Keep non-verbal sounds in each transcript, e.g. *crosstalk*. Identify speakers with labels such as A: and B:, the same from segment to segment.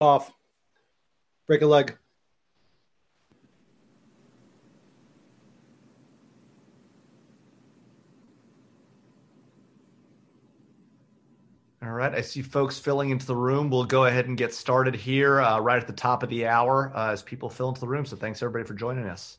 A: Off. Break a leg.
B: All right, I see folks filling into the room. We'll go ahead and get started here uh, right at the top of the hour uh, as people fill into the room. So thanks everybody for joining us.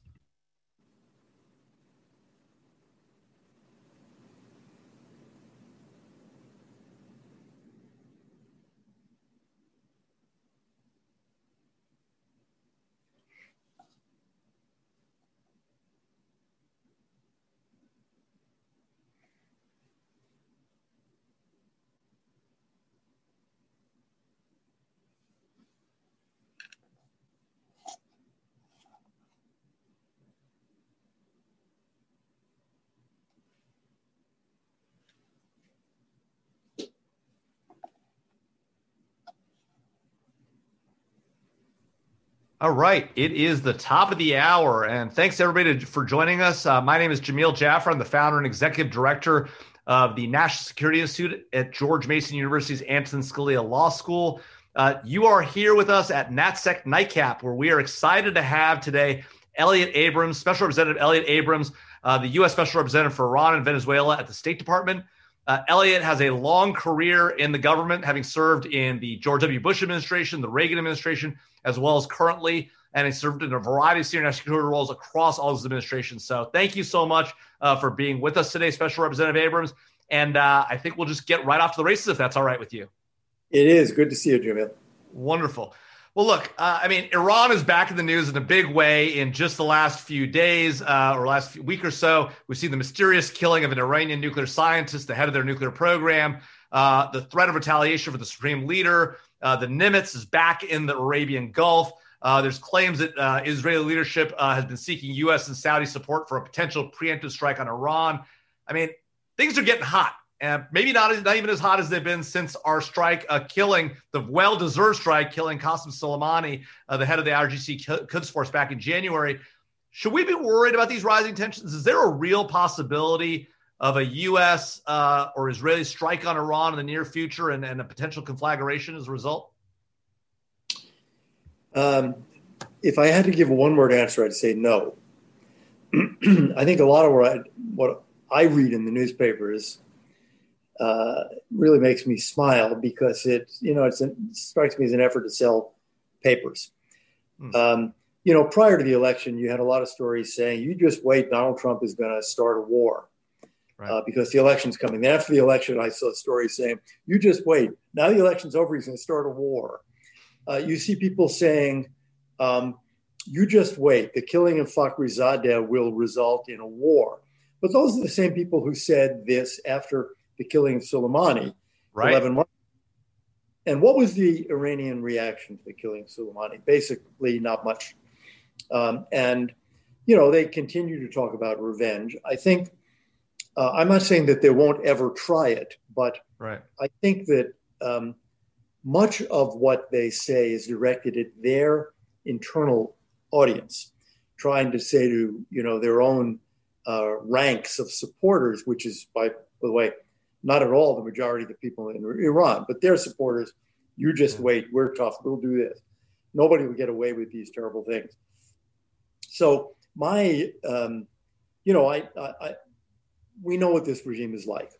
B: All right, it is the top of the hour, and thanks everybody for joining us. Uh, my name is Jamil Jaffer. I'm the founder and executive director of the National Security Institute at George Mason University's Antonin Scalia Law School. Uh, you are here with us at NatSec Nightcap, where we are excited to have today Elliot Abrams, Special Representative Elliot Abrams, uh, the U.S. Special Representative for Iran and Venezuela at the State Department. Uh, Elliot has a long career in the government, having served in the George W. Bush administration, the Reagan administration, as well as currently, and he served in a variety of senior national security roles across all his administrations. So thank you so much uh, for being with us today, Special Representative Abrams. And uh, I think we'll just get right off to the races if that's all right with you.
C: It is. Good to see you, Jimmy.
B: Wonderful. Well, look, uh, I mean, Iran is back in the news in a big way in just the last few days uh, or last week or so. We've seen the mysterious killing of an Iranian nuclear scientist, the head of their nuclear program, uh, the threat of retaliation for the supreme leader. Uh, the Nimitz is back in the Arabian Gulf. Uh, there's claims that uh, Israeli leadership has been seeking U.S. and Saudi support for a potential preemptive strike on Iran. I mean, things are getting hot and maybe not, not even as hot as they've been since our strike, uh, killing the well-deserved strike, killing Qasem Soleimani, uh, the head of the IRGC Quds Force back in January. Should we be worried about these rising tensions? Is there a real possibility of a U.S. Uh, or Israeli strike on Iran in the near future and, and a potential conflagration as a result?
C: Um, if I had to give a one-word answer, I'd say no. *clears throat* I think a lot of what I, what I read in the newspapers uh, really makes me smile because it, you know, it strikes me as an effort to sell papers. Mm. Um, you know, prior to the election, you had a lot of stories saying, "You just wait, Donald Trump is going to start a war." Right. Uh, because the election's coming. Then after the election, I saw stories saying, "You just wait. Now the election's over. He's going to start a war." Uh, you see people saying, um, "You just wait. The killing of Fakhrizadeh will result in a war." But those are the same people who said this after the killing of Soleimani right. 11 months. And what was the Iranian reaction to the killing of Soleimani? Basically, not much. Um, and, you know, they continue to talk about revenge. I think, uh, I'm not saying that they won't ever try it, but right. I think that um, much of what they say is directed at their internal audience, trying to say to, you know, their own uh, ranks of supporters, which is, by, by the way, not at all the majority of the people in Iran, but their supporters, you just wait, we're tough, we'll do this. Nobody will get away with these terrible things. So my, um, you know, I, I, I, we know what this regime is like.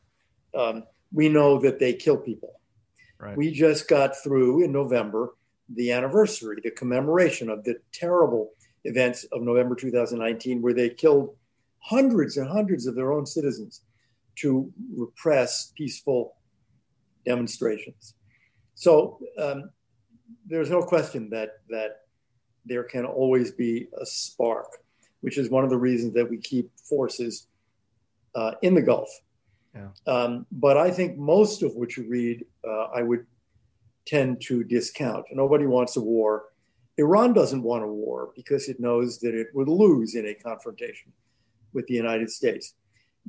C: Um, we know that they kill people. Right. We just got through in November the anniversary, the commemoration of the terrible events of November 2019, where they killed hundreds and hundreds of their own citizens to repress peaceful demonstrations. So um, there's no question that that there can always be a spark, which is one of the reasons that we keep forces uh, in the Gulf. Yeah. Um, but I think most of what you read, uh, I would tend to discount. Nobody wants a war. Iran doesn't want a war because it knows that it would lose in a confrontation with the United States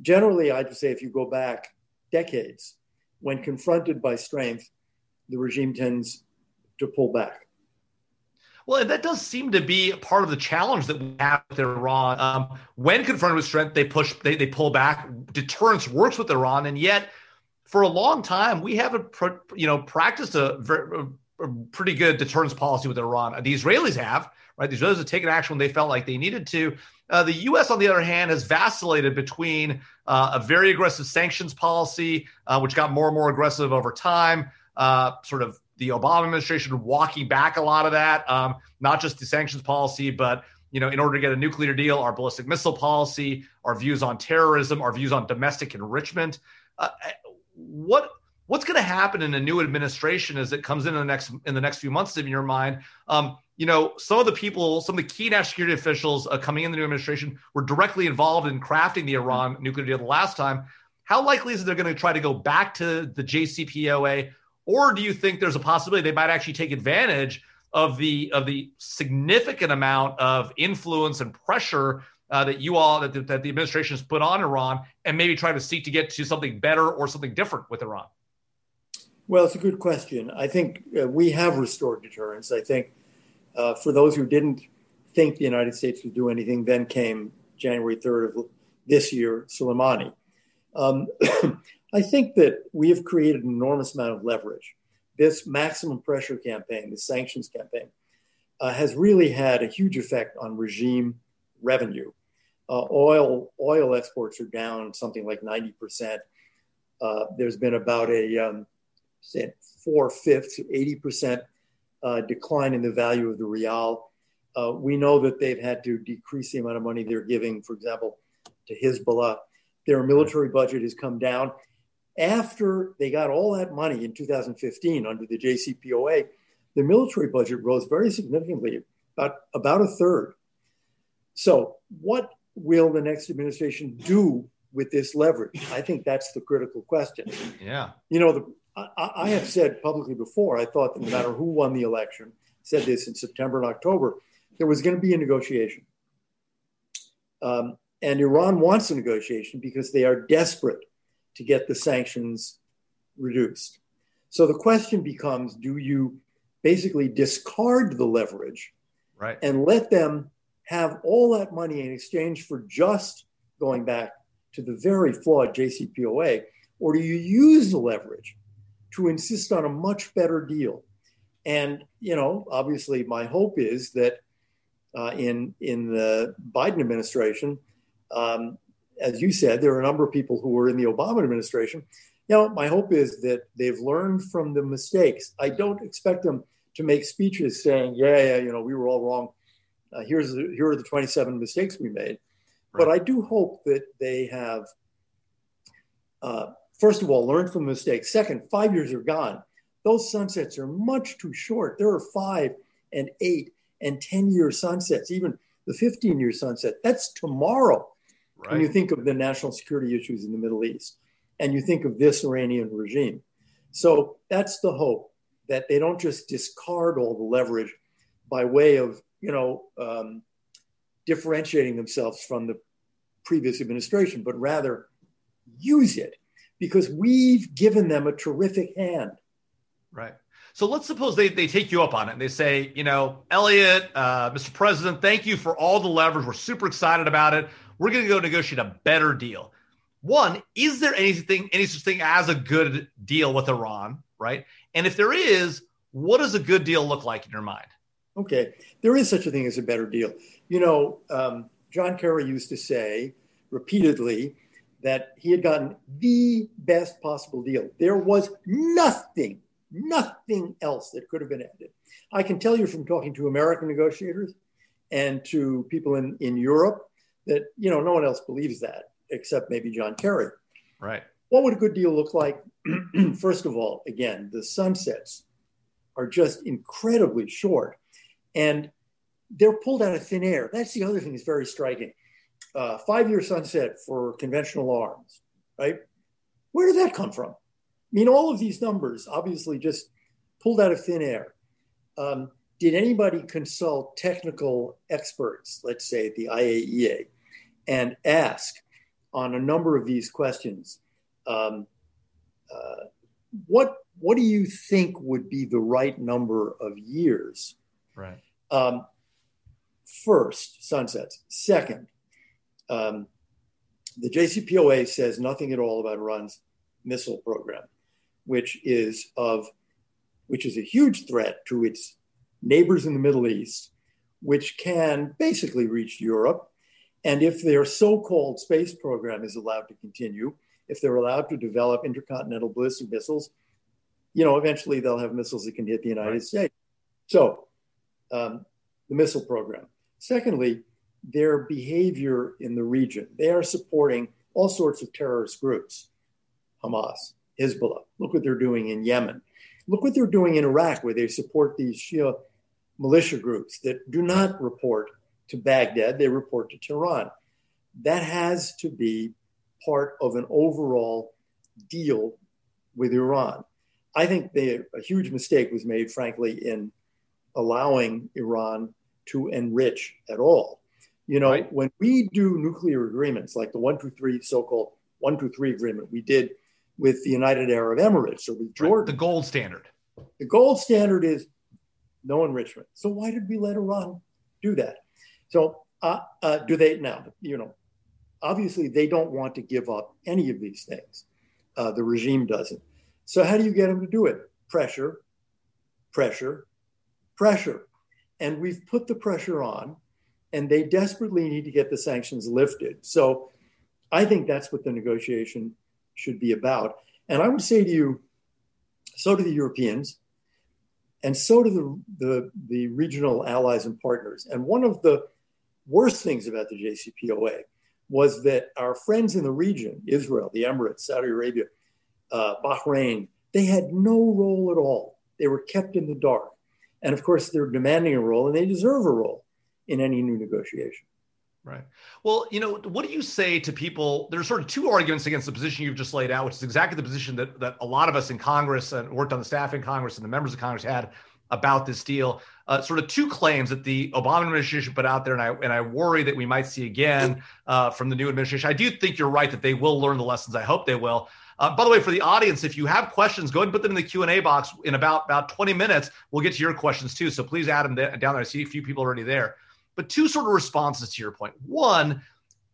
C: generally, I'd say if you go back decades, when confronted by strength, the regime tends to pull back.
B: Well, that does seem to be part of the challenge that we have with Iran. Um, when confronted with strength, they push, they, they pull back. Deterrence works with Iran, and yet for a long time we haven't, you know, practiced a, a pretty good deterrence policy with Iran. The Israelis have, right? The Israelis have taken action when they felt like they needed to. Uh, the U.S., on the other hand, has vacillated between uh, a very aggressive sanctions policy, uh, which got more and more aggressive over time, uh, sort of the Obama administration walking back a lot of that, um, not just the sanctions policy, but you know, in order to get a nuclear deal, our ballistic missile policy, our views on terrorism, our views on domestic enrichment. Uh, what what's going to happen in a new administration as it comes in, in the next in the next few months in your mind um, you know some of the people some of the key national security officials uh, coming in the new administration were directly involved in crafting the iran nuclear deal the last time how likely is it they're going to try to go back to the jcpoa or do you think there's a possibility they might actually take advantage of the of the significant amount of influence and pressure uh, that you all that the, that the administration has put on Iran, and maybe try to seek to get to something better or something different with Iran?
C: Well, it's a good question. I think uh, we have restored deterrence. I think uh, for those who didn't think the United States would do anything, then came January 3rd of this year, Soleimani. Um, *clears throat* I think that we have created an enormous amount of leverage. This maximum pressure campaign, the sanctions campaign, uh, has really had a huge effect on regime revenue. Uh, oil oil exports are down something like 90%. Uh, there's been about a um, four fifths, 80% uh, decline in the value of the real. Uh, we know that they've had to decrease the amount of money they're giving, for example, to Hezbollah. Their military budget has come down. After they got all that money in 2015 under the JCPOA, the military budget rose very significantly, about, about a third. So, what will the next administration do with this leverage? I think that's the critical question.
B: Yeah.
C: You know, the, I, I, have said publicly before, I thought that no matter who won the election, said this in September and October, there was going to be a negotiation. Um, and Iran wants a negotiation because they are desperate to get the sanctions reduced. So the question becomes do you basically discard the leverage
B: right.
C: and let them have all that money in exchange for just going back to the very flawed JCPOA? Or do you use the leverage to insist on a much better deal? And, you know, obviously, my hope is that uh, in, in the Biden administration, um, as you said, there are a number of people who were in the Obama administration. You know, my hope is that they've learned from the mistakes. I don't expect them to make speeches saying, "Yeah, yeah, you know, we were all wrong. Uh, here's the, here are the 27 mistakes we made." Right. But I do hope that they have, uh, first of all, learn from mistakes. Second, five years are gone. Those sunsets are much too short. There are five and eight and 10 year sunsets, even the 15 year sunset. That's tomorrow. Right. When you think of the national security issues in the Middle East and you think of this Iranian regime. So that's the hope that they don't just discard all the leverage by way of, you know, um, differentiating themselves from the previous administration, but rather use it because we've given them a terrific hand.
B: Right. So let's suppose they, they take you up on it and they say, you know, Elliot, uh, Mr. President, thank you for all the leverage. We're super excited about it. We're going to go negotiate a better deal. One, is there anything, any such thing as a good deal with Iran, right? And if there is, what does a good deal look like in your mind?
C: Okay, there is such a thing as a better deal. You know, um, John Kerry used to say repeatedly that he had gotten the best possible deal. There was nothing, nothing else that could have been added. I can tell you from talking to American negotiators and to people in, in Europe that you know no one else believes that except maybe John Kerry.
B: Right.
C: What would a good deal look like? *clears throat* First of all, again, the sunsets are just incredibly short, and they're pulled out of thin air. That's the other thing that's very striking. Uh, five-year sunset for conventional arms, right? Where did that come from? I mean, all of these numbers obviously just pulled out of thin air. Um, did anybody consult technical experts, let's say the IAEA, and ask on a number of these questions, um, uh, what what do you think would be the right number of years?
B: Right.
C: Um, first, sunsets. Second, um, the JCPOA says nothing at all about Iran's missile program, which is of which is a huge threat to its neighbors in the Middle East, which can basically reach Europe. And if their so called space program is allowed to continue, if they're allowed to develop intercontinental ballistic missiles, you know, eventually they'll have missiles that can hit the United right. States. So, um, the missile program. Secondly, their behavior in the region. They are supporting all sorts of terrorist groups Hamas, Hezbollah. Look what they're doing in Yemen. Look what they're doing in Iraq, where they support these Shia militia groups that do not report to Baghdad, they report to Tehran. That has to be part of an overall deal with Iran. I think they, a huge mistake was made, frankly, in allowing Iran to enrich at all. You know, right. when we do nuclear agreements like the 123 so called 123 agreement we did with the United Arab Emirates or with Jordan,
B: right. the gold standard.
C: The gold standard is no enrichment. So why did we let Iran do that? So uh, uh, do they now? You know, obviously they don't want to give up any of these things. Uh, the regime doesn't. So how do you get them to do it? Pressure, pressure, pressure. And we've put the pressure on, and they desperately need to get the sanctions lifted. So I think that's what the negotiation should be about. And I would say to you, so do the Europeans, and so do the, the, the regional allies and partners. And one of the worst things about the JCPOA was that our friends in the region, Israel, the Emirates, Saudi Arabia, uh, Bahrain, they had no role at all. They were kept in the dark. And of course, they're demanding a role and they deserve a role in any new negotiation.
B: Right. Well, you know, what do you say to people? There's sort of two arguments against the position you've just laid out, which is exactly the position that, that a lot of us in Congress and worked on the staff in Congress and the members of Congress had about this deal. Uh, sort of two claims that the Obama administration put out there, and I and I worry that we might see again uh, from the new administration. I do think you're right that they will learn the lessons. I hope they will. Uh, by the way, for the audience, if you have questions, go ahead and put them in the Q and A box. In about about 20 minutes, we'll get to your questions too. So please add them down there. I see a few people already there. But two sort of responses to your point. One,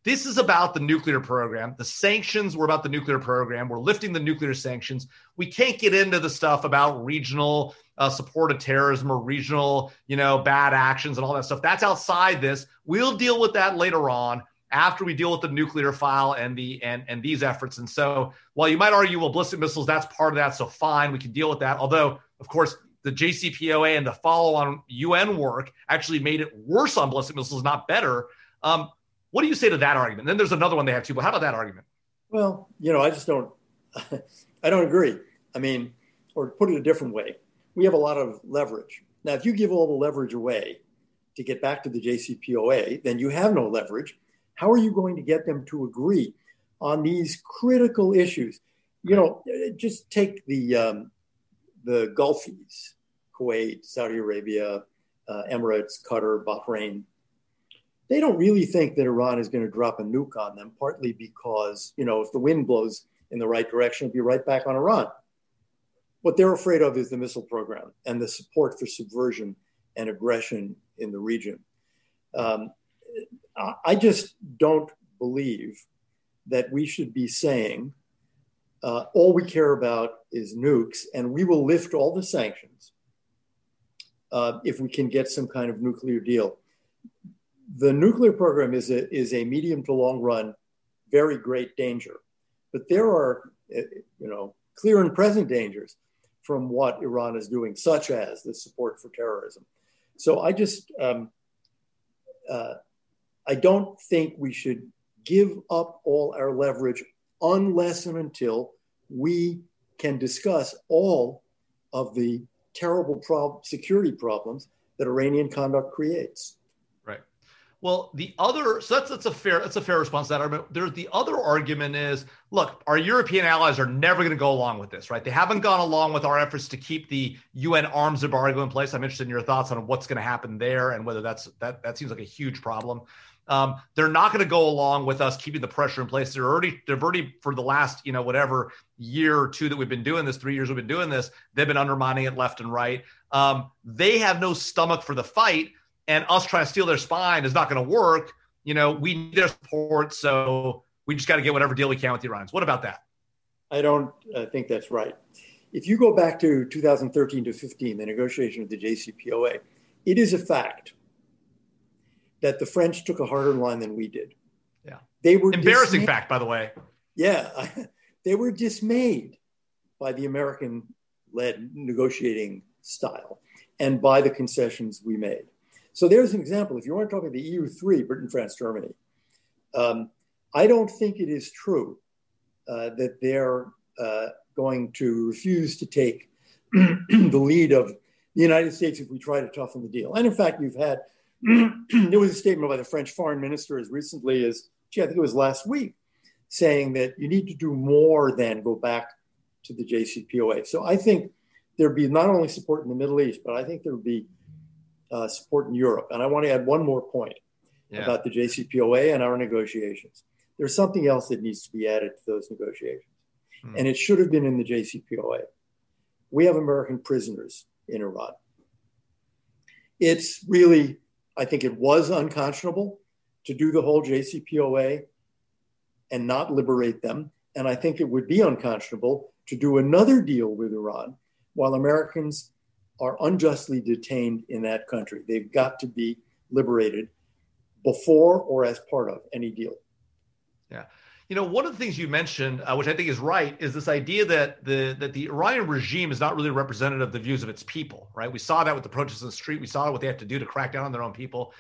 B: this is about the nuclear program. The sanctions were about the nuclear program. We're lifting the nuclear sanctions. We can't get into the stuff about regional uh, support of terrorism or regional, you know, bad actions and all that stuff. That's outside this. We'll deal with that later on after we deal with the nuclear file and the and and these efforts. And so, while you might argue, well, ballistic missiles, that's part of that, so fine, we can deal with that. Although, of course, the JCPOA and the follow-on UN work actually made it worse on ballistic missiles, not better. Um, what do you say to that argument? then there's another one they have too. But how about that argument?
C: Well, you know, I just don't. *laughs* I don't agree. I mean, or put it a different way, we have a lot of leverage. Now, if you give all the leverage away to get back to the JCPOA, then you have no leverage. How are you going to get them to agree on these critical issues? You know, just take the um, the Gulfies, Kuwait, Saudi Arabia, uh, Emirates, Qatar, Bahrain. They don't really think that Iran is going to drop a nuke on them, partly because, you know, if the wind blows in the right direction, it'll be right back on Iran. What they're afraid of is the missile program and the support for subversion and aggression in the region. Um, I just don't believe that we should be saying uh, all we care about is nukes, and we will lift all the sanctions uh, if we can get some kind of nuclear deal. The nuclear program is a, is a medium to long run, very great danger. But there are, uh, you know, clear and present dangers from what Iran is doing, such as the support for terrorism. So I just, um, uh, I don't think we should give up all our leverage unless and until we can discuss all of the terrible prob- security problems that Iranian conduct creates.
B: Right. Well, the other so that's that's a fair that's a fair response to that argument. There's the other argument is look, our European allies are never going to go along with this, right? They haven't gone along with our efforts to keep the UN arms embargo in place. I'm interested in your thoughts on what's going to happen there and whether that's that that seems like a huge problem. Um, they're not going to go along with us keeping the pressure in place. They're already, they've already for the last, you know, whatever year or two that we've been doing this, three years we've been doing this, they've been undermining it left and right. Um, they have no stomach for the fight, and us trying to steel their spine is not going to work. You know, we need their support, so we just got to get whatever deal we can with the Iranians. What about that?
C: I don't uh, think that's right. if you go back to 2013 to 15, the negotiation of the JCPOA, it is a fact that the French took a harder line than we did.
B: Yeah.
C: They were
B: embarrassing dismayed. fact, by the way.
C: Yeah. *laughs* they were dismayed by the American led negotiating style and by the concessions we made. So there's an example. If you want to talk about the EU3, Britain, France, Germany, um, I don't think it is true uh, that they're uh, going to refuse to take *clears throat* the lead of the United States if we try to toughen the deal. And in fact, you've had there was a statement by the French foreign minister as recently as, gee, I think it was last week, saying that you need to do more than go back to the JCPOA. So I think there'd be not only support in the Middle East, but I think there would be uh, support in Europe. And I want to add one more point yeah. about the JCPOA and our negotiations. There's something else that needs to be added to those negotiations, hmm. and it should have been in the JCPOA. We have American prisoners in Iran. It's really, I think it was unconscionable to do the whole JCPOA and not liberate them. And I think it would be unconscionable to do another deal with Iran while Americans are unjustly detained in that country. They've got to be liberated before or as part of any deal.
B: Yeah. You know, one of the things you mentioned, uh, which I think is right, is this idea that the that the Iranian regime is not really representative of the views of its people, right? We saw that with the protests in the street. We saw what they have to do to crack down on their own people.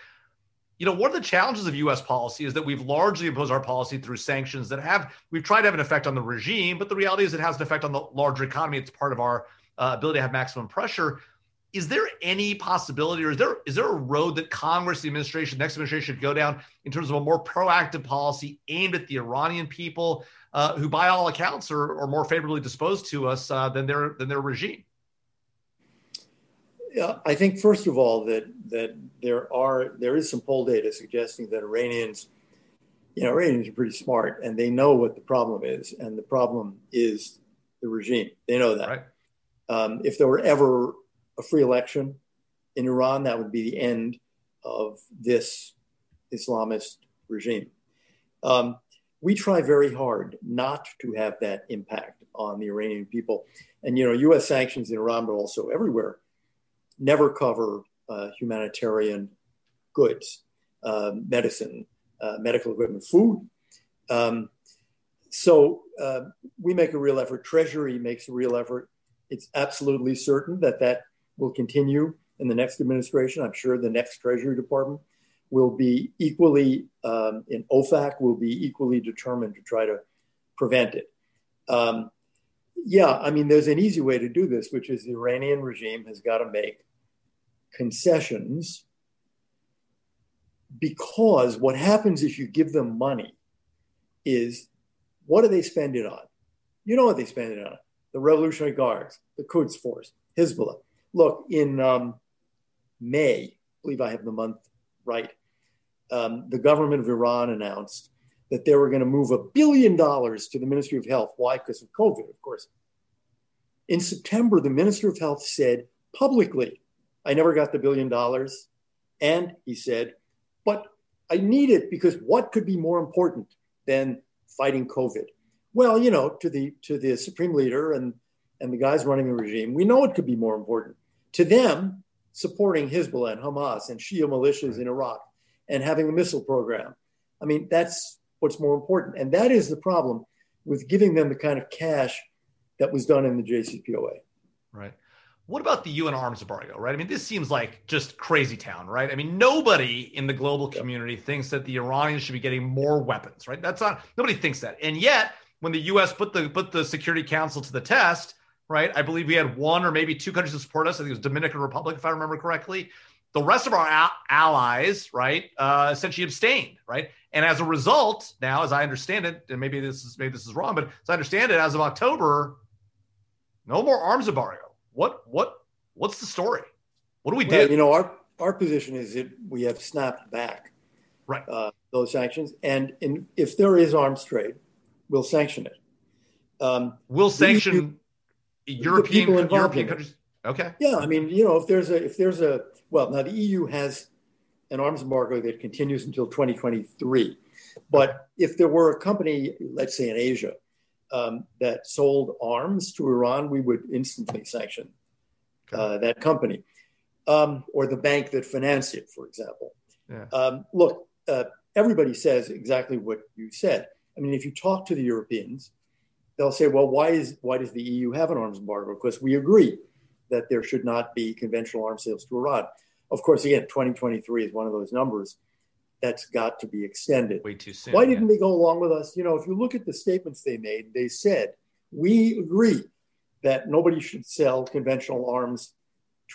B: You know, one of the challenges of U.S. policy is that we've largely imposed our policy through sanctions that have we've tried to have an effect on the regime, but the reality is it has an effect on the larger economy. It's part of our uh, ability to have maximum pressure. Is there any possibility, or is there is there a road that Congress, the administration, next administration should go down in terms of a more proactive policy aimed at the Iranian people, uh, who, by all accounts, are, are more favorably disposed to us uh, than their than their regime?
C: Yeah, I think first of all that that there are there is some poll data suggesting that Iranians, you know, Iranians are pretty smart and they know what the problem is, and the problem is the regime. They know that. Right. Um, if there were ever a free election in Iran, that would be the end of this Islamist regime. Um, we try very hard not to have that impact on the Iranian people. And, you know, US sanctions in Iran, but also everywhere, never cover uh, humanitarian goods, uh, medicine, uh, medical equipment, food. Um, so uh, we make a real effort. Treasury makes a real effort it's absolutely certain that that will continue in the next administration. I'm sure the next Treasury Department will be equally, um, in OFAC, will be equally determined to try to prevent it. Um, yeah, I mean, there's an easy way to do this, which is the Iranian regime has got to make concessions because what happens if you give them money is what do they spend it on? You know what they spend it on the Revolutionary Guards, the Quds Force, Hezbollah. Look, in um, May, I believe I have the month right, um, the government of Iran announced that they were going to move a billion dollars to the Ministry of Health. Why? Because of COVID, of course. In September, the Minister of Health said publicly, I never got the billion dollars. And he said, but I need it because what could be more important than fighting COVID? Well, you know, to the to the supreme leader and and the guys running the regime, we know it could be more important. To them, supporting Hezbollah and Hamas and Shia militias in Iraq and having a missile program. I mean, that's what's more important. And that is the problem with giving them the kind of cash that was done in the JCPOA.
B: Right. What about the UN arms embargo, right? I mean, this seems like just crazy town, right? I mean, nobody in the global community thinks that the Iranians should be getting more weapons, right? That's not nobody thinks that. And yet, when the U.S. put the put the Security Council to the test, right? I believe we had one or maybe two countries to support us. I think it was Dominican Republic, if I remember correctly. The rest of our allies, right, uh, essentially abstained, right? And as a result, now, as I understand it, and maybe this is maybe this is wrong, but as I understand it, as of October, no more arms embargo. What what what's the story? What do we well,
C: do? You know, our our position is that we have snapped back
B: right
C: uh, those sanctions, and in, if there is arms trade, we'll sanction it.
B: Um, we'll sanction European European countries. Okay.
C: Yeah, I mean, you know, if there's a if there's a well, now the EU has an arms embargo that continues until 2023. But if there were a company, let's say in Asia, um, that sold arms to Iran, we would instantly sanction uh, that company um, or the bank that financed it, for example. Yeah. Um, look, uh, everybody says exactly what you said. I mean, if you talk to the Europeans, they'll say, well, why, is, why does the EU have an arms embargo? Because we agree that there should not be conventional arms sales to Iran. Of course, again, 2023 is one of those numbers that's got to be extended.
B: Way too soon.
C: Why didn't yeah. they go along with us? You know, if you look at the statements they made, they said, we agree that nobody should sell conventional arms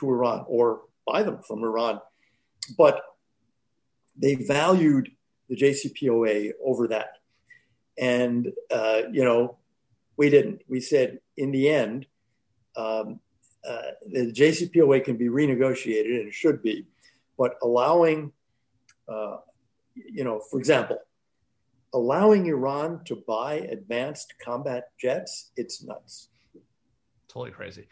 C: to Iran or buy them from Iran. But they valued the JCPOA over that. And, uh, you know, we didn't. We said, in the end, um, uh, the JCPOA can be renegotiated, and it should be, but allowing, uh, you know, for example, allowing Iran to buy advanced combat jets, it's nuts.
B: Totally crazy.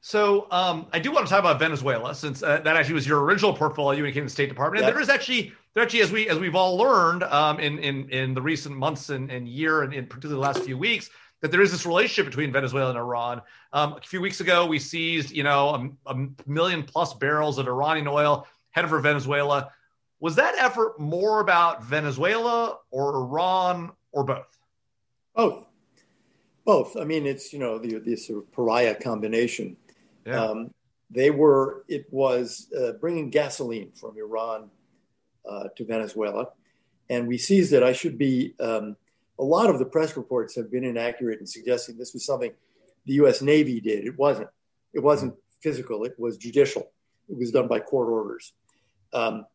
B: So um, I do want to talk about Venezuela, since uh, that actually was your original portfolio when you came to the State Department. And there is actually, there actually, as we as we've all learned um, in in in the recent months and, and year, and in particularly the last few weeks, that there is this relationship between Venezuela and Iran. Um, a few weeks ago, we seized, you know, a, a million plus barrels of Iranian oil headed for Venezuela. Was that effort more about Venezuela or Iran or both?
C: Both. Both. I mean, it's you know the, the sort of pariah combination yeah. Um, they were, it was uh, bringing gasoline from Iran uh, to Venezuela. And we seized it. I should be, um, a lot of the press reports have been inaccurate in suggesting this was something the US Navy did. It wasn't. It wasn't physical, it was judicial. It was done by court orders. Um,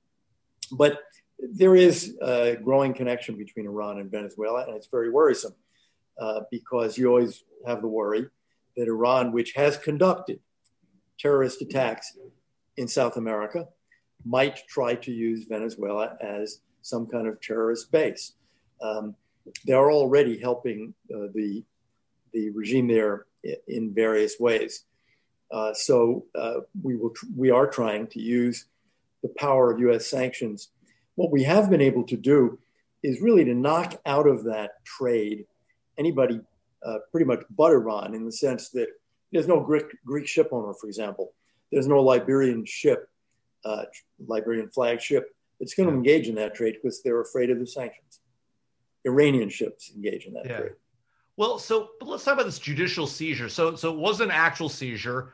C: but there is a growing connection between Iran and Venezuela, and it's very worrisome uh, because you always have the worry that Iran, which has conducted terrorist attacks in South America might try to use Venezuela as some kind of terrorist base. Um, they're already helping uh, the the regime there in various ways. Uh, so uh, we will tr- we are trying to use the power of U.S. sanctions. What we have been able to do is really to knock out of that trade anybody uh, pretty much but Iran in the sense that there's no Greek, Greek ship owner, for example. There's no Liberian ship, uh, Liberian flag ship that's going to engage in that trade because they're afraid of the sanctions. Iranian ships engage in that yeah. trade.
B: Well, so let's talk about this judicial seizure. So, so it was an actual seizure.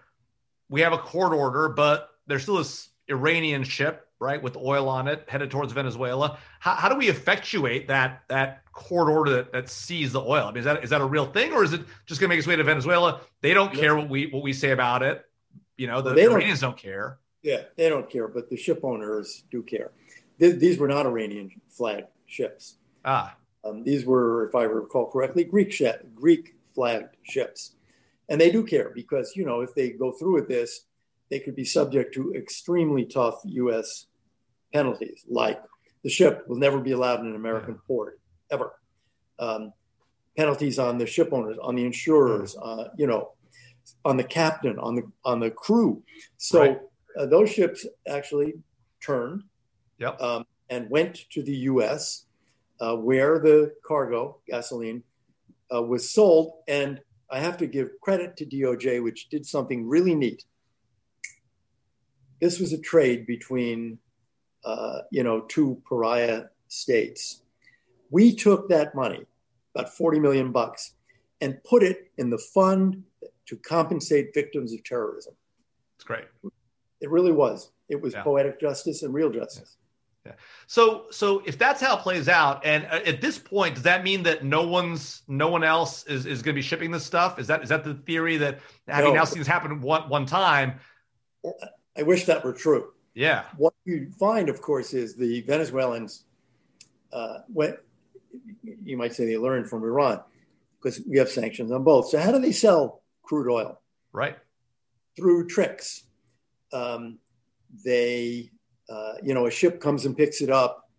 B: We have a court order, but there's still this Iranian ship, right, with oil on it, headed towards Venezuela. How, how do we effectuate that that court order that, that sees the oil? I mean, is that is that a real thing, or is it just going to make its way to Venezuela? They don't care what we what we say about it. You know, the well, Iranians don't, don't, care.
C: Yeah, they don't care, but the ship owners do care. Th- these were not Iranian flag ships.
B: Ah,
C: um, these were, if I recall correctly, Greek sh- Greek flagged ships, and they do care because you know if they go through with this, they could be subject to extremely tough U.S. penalties, like the ship will never be allowed in an American yeah. port ever. Um, penalties on the ship owners, on the insurers, uh, you know, on the captain, on the on the crew. So right. uh, those ships actually turned
B: yep.
C: um, and went to the U.S. Uh, where the cargo gasoline uh, was sold. And I have to give credit to DOJ, which did something really neat. This was a trade between, uh, you know, two pariah states we took that money, about 40 million bucks, and put it in the fund to compensate victims of terrorism.
B: It's great.
C: It really was. It was yeah. poetic justice and real justice.
B: Yeah. So, so if that's how it plays out, and uh, at this point, does that mean that no one's, no one else is, is going to be shipping this stuff? Is that is that the theory that having no. now seen this happen one one time?
C: I wish that were true.
B: Yeah.
C: What you find, of course, is the Venezuelans uh, when you might say they learned from Iran because we have sanctions on both. So how do they sell crude oil?
B: Right.
C: Through tricks. Um, they, uh, you know, a ship comes and picks it up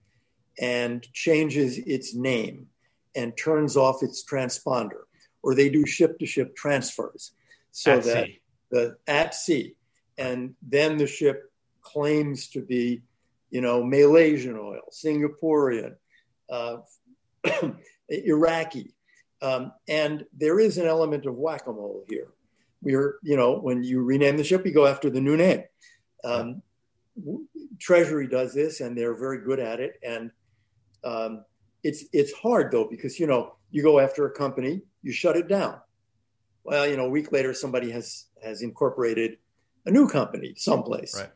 C: and changes its name and turns off its transponder, or they do ship to ship transfers so
B: at
C: that
B: sea.
C: the at sea, and then the ship claims to be, you know, Malaysian oil, Singaporean, uh, *clears throat* Iraqi. Um, and there is an element of whack a mole here. We're, you know, when you rename the ship, you go after the new name. Um, Treasury does this, and they're very good at it. And um, it's it's hard though because you know you go after a company, you shut it down. Well, you know, a week later, somebody has has incorporated a new company someplace.
B: Right.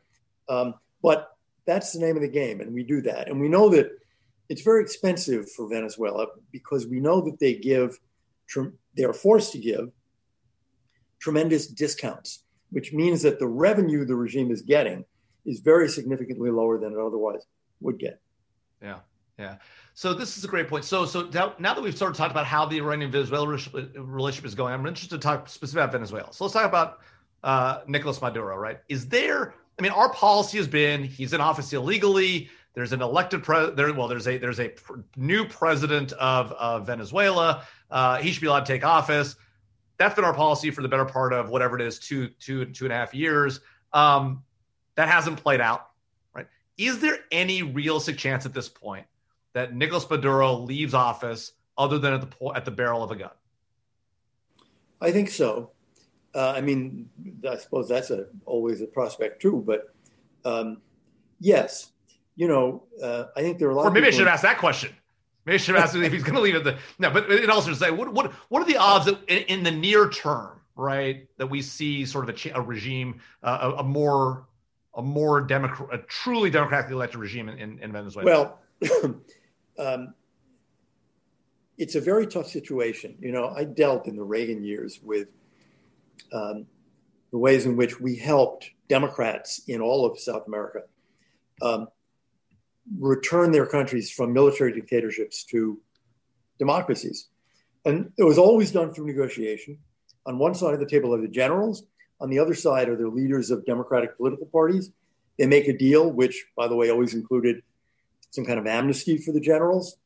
C: Um, but that's the name of the game, and we do that. And we know that it's very expensive for Venezuela because we know that they give, they are forced to give tremendous discounts, which means that the revenue the regime is getting is very significantly lower than it otherwise would get.
B: Yeah. Yeah. So this is a great point. So so now, that we've sort of talked about how the Iranian Venezuela relationship is going, I'm interested to talk specifically about Venezuela. So let's talk about uh, Nicolas Maduro, right? Is there? I mean, our policy has been he's in office illegally. There's an elected pre- there. Well, there's a there's a pr- new president of, of Venezuela. Uh, he should be allowed to take office. That's been our policy for the better part of whatever it is, two two two and a half years. Um, that hasn't played out, right? Is there any realistic chance at this point that Nicolas Maduro leaves office other than at the at the barrel of a gun?
C: I think so. Uh, I mean, I suppose that's a, always a prospect too. But um, yes, you know, uh, I think there are a lot.
B: Or maybe I should have asked that question. Maybe I should have asked if he's going to leave at the no. But it also say what what what are the odds that in, in the near term, right, that we see sort of a, a regime, uh, a, a, more a more democrat, a truly democratically elected regime in, in, in
C: Venezuela? Well. *clears throat* um, it's a very tough situation. You know, I dealt in the Reagan years with um, the ways in which we helped Democrats in all of South America um, return their countries from military dictatorships to democracies. And it was always done through negotiation. On one side of the table are the generals, on the other side are the leaders of democratic political parties. They make a deal, which, by the way, always included some kind of amnesty for the generals.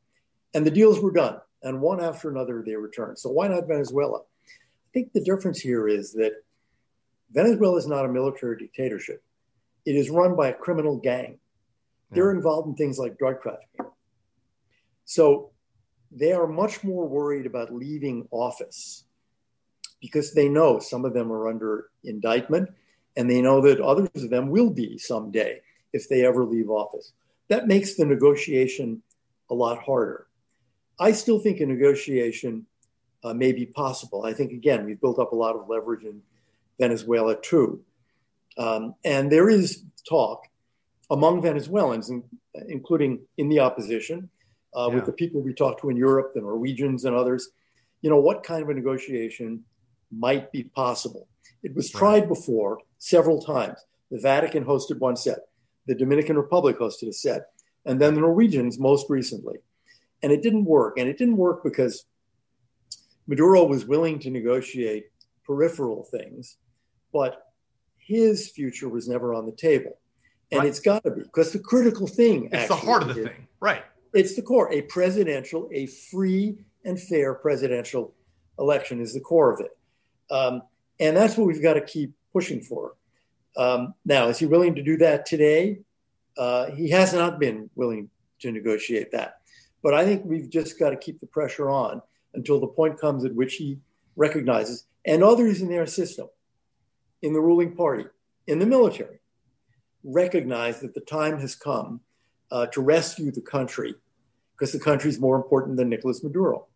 C: And the deals were done. And one after another, they returned. So why not Venezuela? I think the difference here is that Venezuela is not a military dictatorship. It is run by a criminal gang. They're involved in things like drug trafficking. So they are much more worried about leaving office because they know some of them are under indictment and they know that others of them will be someday if they ever leave office. That makes the negotiation a lot harder. I still think a negotiation uh, may be possible. I think, again, we've built up a lot of leverage in Venezuela too. Um, and there is talk among Venezuelans, in, including in the opposition, uh, yeah. with the people we talked to in Europe, the Norwegians and others, you know, what kind of a negotiation might be possible. It was tried right. before several times. The Vatican hosted one set, the Dominican Republic hosted a set, and then the Norwegians most recently. And it didn't work. And it didn't work because Maduro was willing to negotiate peripheral things, but his future was never on the table. And right. it's got to be because the critical thing
B: it's the heart of the is, thing, right?
C: It's the core. A presidential, a free and fair presidential election is the core of it. Um, and that's what we've got to keep pushing for. Um, now, is he willing to do that today? Uh, he has not been willing to negotiate that. But I think we've just got to keep the pressure on until the point comes at which he recognizes, and others in their system, in the ruling party, in the military, recognize that the time has come uh, to rescue the country because the country is more important than Nicolas Maduro.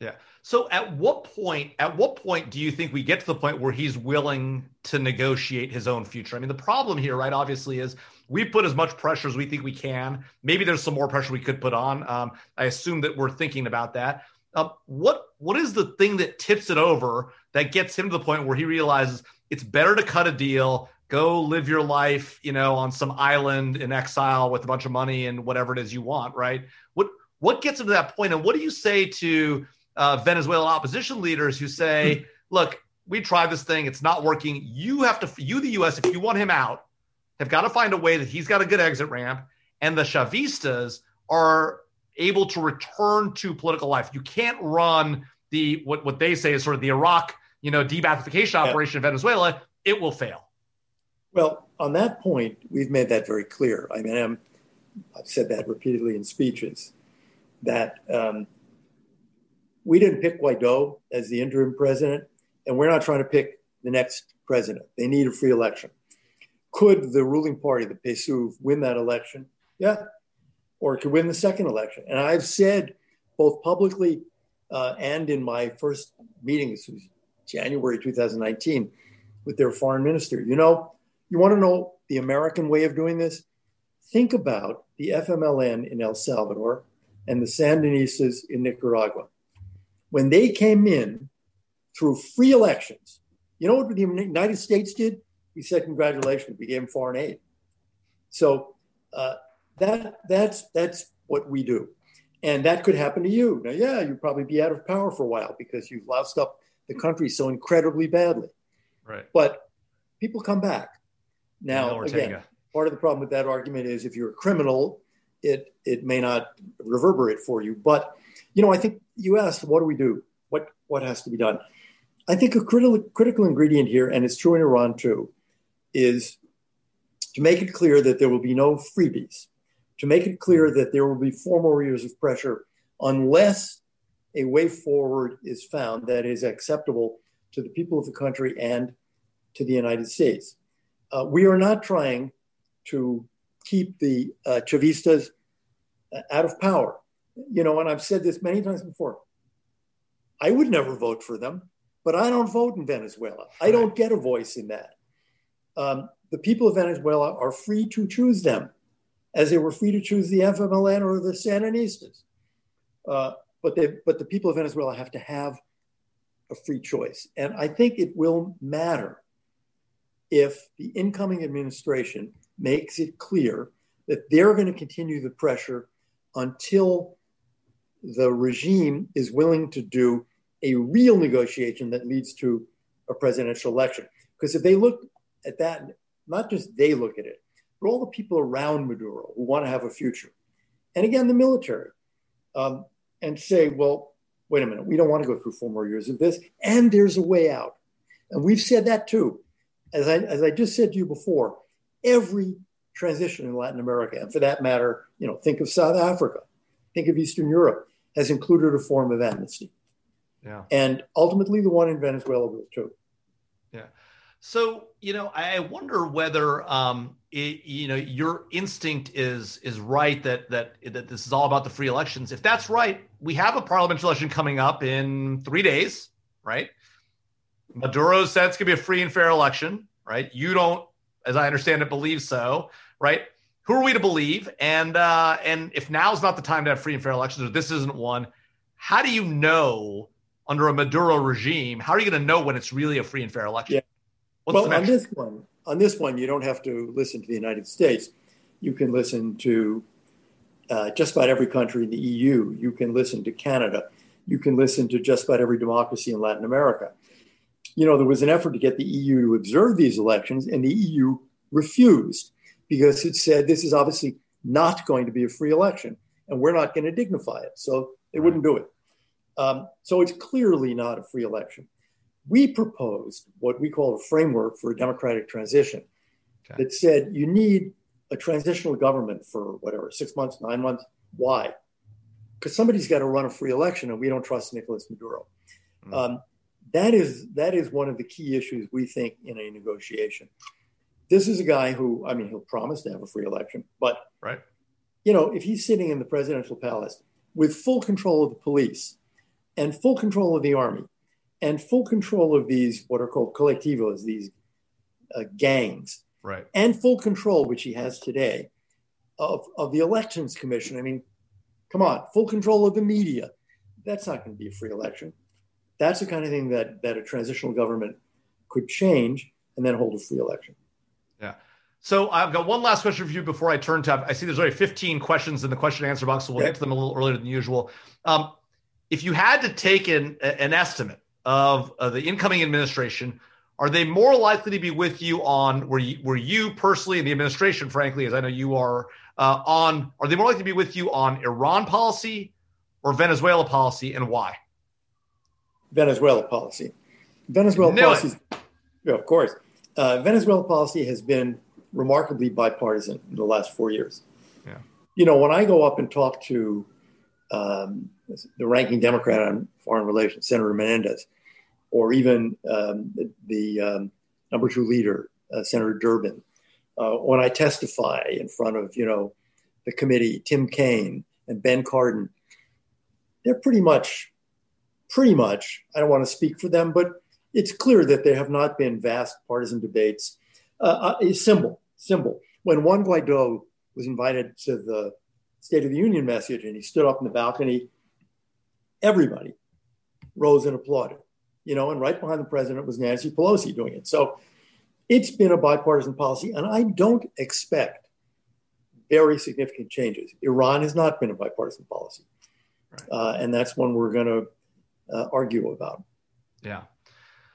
B: Yeah. So at what point at what point do you think we get to the point where he's willing to negotiate his own future? I mean, the problem here, right, obviously is we put as much pressure as we think we can. Maybe there's some more pressure we could put on. Um, I assume that we're thinking about that. Uh, what what is the thing that tips it over that gets him to the point where he realizes it's better to cut a deal, go live your life, you know, on some island in exile with a bunch of money and whatever it is you want, right? What what gets him to that point, and what do you say to uh, Venezuelan opposition leaders who say, hmm. look, we tried this thing, it's not working. You have to, you, the US, if you want him out, have got to find a way that he's got a good exit ramp. And the Chavistas are able to return to political life. You can't run the, what, what they say is sort of the Iraq, you know, de-Baathification operation yeah. of Venezuela. It will fail.
C: Well, on that point, we've made that very clear. I mean, i have said that repeatedly in speeches that um, we didn't pick Guaido as the interim president, and we're not trying to pick the next president. They need a free election. Could the ruling party, the PSUV, win that election? Yeah. Or it could win the second election. And I've said both publicly uh, and in my first meeting, this was January 2019, with their foreign minister, you know, you want to know the American way of doing this? Think about the FMLN in El Salvador and the Sandinistas in Nicaragua. When they came in through free elections, you know what the United States did? We said, congratulations, we gave them foreign aid. So uh, that, that's, that's what we do. And that could happen to you. Now, yeah, you'd probably be out of power for a while because you've loused up the country so incredibly badly.
B: Right.
C: But people come back. Now, again, part of the problem with that argument is if you're a criminal, it it may not reverberate for you. But you know, I think you asked, what do we do? What what has to be done? I think a critical critical ingredient here, and it's true in Iran too, is to make it clear that there will be no freebies, to make it clear that there will be four more years of pressure unless a way forward is found that is acceptable to the people of the country and to the United States. Uh, we are not trying to keep the uh, Chavistas uh, out of power. You know, and I've said this many times before. I would never vote for them, but I don't vote in Venezuela. I don't get a voice in that. Um, the people of Venezuela are free to choose them, as they were free to choose the FMLN or the Sandinistas. Uh, but they, but the people of Venezuela have to have a free choice, and I think it will matter if the incoming administration makes it clear that they're going to continue the pressure until the regime is willing to do a real negotiation that leads to a presidential election. Because if they look at that, not just they look at it, but all the people around Maduro who want to have a future, and again, the military, um, and say, well, wait a minute, we don't want to go through four more years of this, and there's a way out. And we've said that too. As I, as I just said to you before, every transition in Latin America, and for that matter, you know, think of South Africa, think of Eastern Europe, has included a form of amnesty.
B: Yeah.
C: And ultimately, the one in Venezuela will too.
B: Yeah. So you know, I wonder whether um, it, you know your instinct is is right that that that this is all about the free elections. If that's right, we have a parliamentary election coming up in three days, right? Maduro said it's going to be a free and fair election, right? You don't as I understand it, believe so, right? Who are we to believe? And uh, and if now's not the time to have free and fair elections, or this isn't one, how do you know under a Maduro regime? How are you going to know when it's really a free and fair election?
C: Yeah. well, on this one, on this one, you don't have to listen to the United States. You can listen to uh, just about every country in the EU. You can listen to Canada. You can listen to just about every democracy in Latin America you know, there was an effort to get the EU to observe these elections, and the EU refused because it said this is obviously not going to be a free election, and we're not going to dignify it. So they wouldn't do it. Um, so it's clearly not a free election. We proposed what we call a framework for a democratic transition okay. that said you need a transitional government for whatever, six months, nine months. Why? Because somebody's got to run a free election, and we don't trust Nicolas Maduro. Mm. Um, that is that is one of the key issues we think in a negotiation. This is a guy who, I mean, he'll promise to have a free election, but
B: right,
C: you know, if he's sitting in the presidential palace with full control of the police and full control of the army and full control of these what are called colectivos, these uh, gangs,
B: right,
C: and full control, which he has today, of of the elections commission. I mean, come on, full control of the media. That's not going to be a free election. That's the kind of thing that that a transitional government could change and then hold a free election.
B: Yeah. So I've got one last question for you before I turn to. I see there's already 15 questions in the question and answer box, so we'll get to them a little earlier than usual. Um, if you had to take an, an estimate of, of the incoming administration, are they more likely to be with you on where you, where you personally and the administration, frankly, as I know you are uh, on, are they more likely to be with you on Iran policy or Venezuela policy, and why?
C: Venezuela policy. Venezuela policy, yeah, of course. Uh, Venezuela policy has been remarkably bipartisan in the last four years.
B: Yeah.
C: You know, when I go up and talk to um, the ranking Democrat on foreign relations, Senator Menendez, or even um, the, the um, number two leader, uh, Senator Durbin. Uh, when I testify in front of you know the committee, Tim Kaine and Ben Cardin, they're pretty much, pretty much. I don't want to speak for them, but it's clear that there have not been vast partisan debates. Uh, uh a symbol, symbol. When Juan Guaido was invited to the State of the Union message and he stood up in the balcony, everybody rose and applauded. You know, and right behind the president was Nancy Pelosi doing it. So it's been a bipartisan policy, and I don't expect very significant changes. Iran has not been a bipartisan policy, right. uh, and that's one we're going to uh, argue about.
B: Yeah.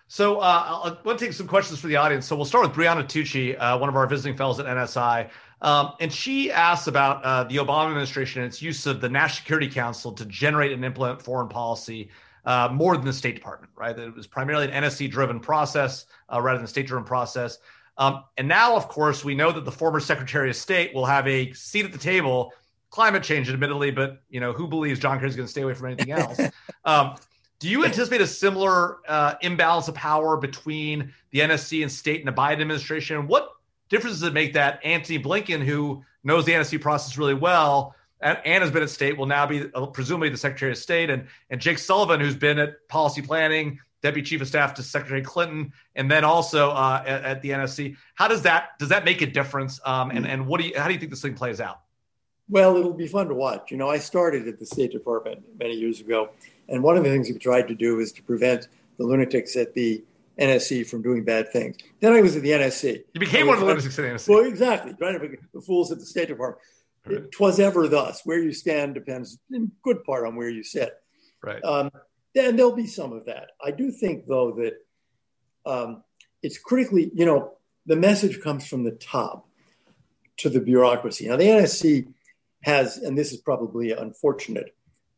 B: So uh, I want to take some questions for the audience. So we'll start with Brianna Tucci, uh, one of our visiting fellows at NSI. Um, and she asks about uh, the Obama administration and its use of the National Security Council to generate and implement foreign policy uh, more than the State Department, right? That it was primarily an NSC driven process uh, rather than state driven process. Um, and now, of course, we know that the former Secretary of State will have a seat at the table. Climate change, admittedly, but you know who believes John Kerry is going to stay away from anything else? *laughs* um, do you anticipate a similar uh, imbalance of power between the NSC and state and the Biden administration? What difference does it make that Antony Blinken, who knows the NSC process really well and, and has been at state, will now be uh, presumably the Secretary of State, and and Jake Sullivan, who's been at policy planning, Deputy Chief of Staff to Secretary Clinton, and then also uh, at, at, the NSC. How does that does that make a difference? Um, and and what do you how do you think this thing plays out?
C: Well, it'll be fun to watch. You know, I started at the State Department many years ago, and one of the things we tried to do is to prevent the lunatics at the NSC from doing bad things. Then I was at the NSC.
B: You became one of the lunatics at the NSC.
C: Well, exactly. Trying to the fools at the State Department. Right. Twas ever thus. Where you stand depends in good part on where you sit.
B: Right.
C: Um, and there'll be some of that. I do think, though, that um, it's critically, you know, the message comes from the top to the bureaucracy. Now, the NSC has, and this is probably unfortunate,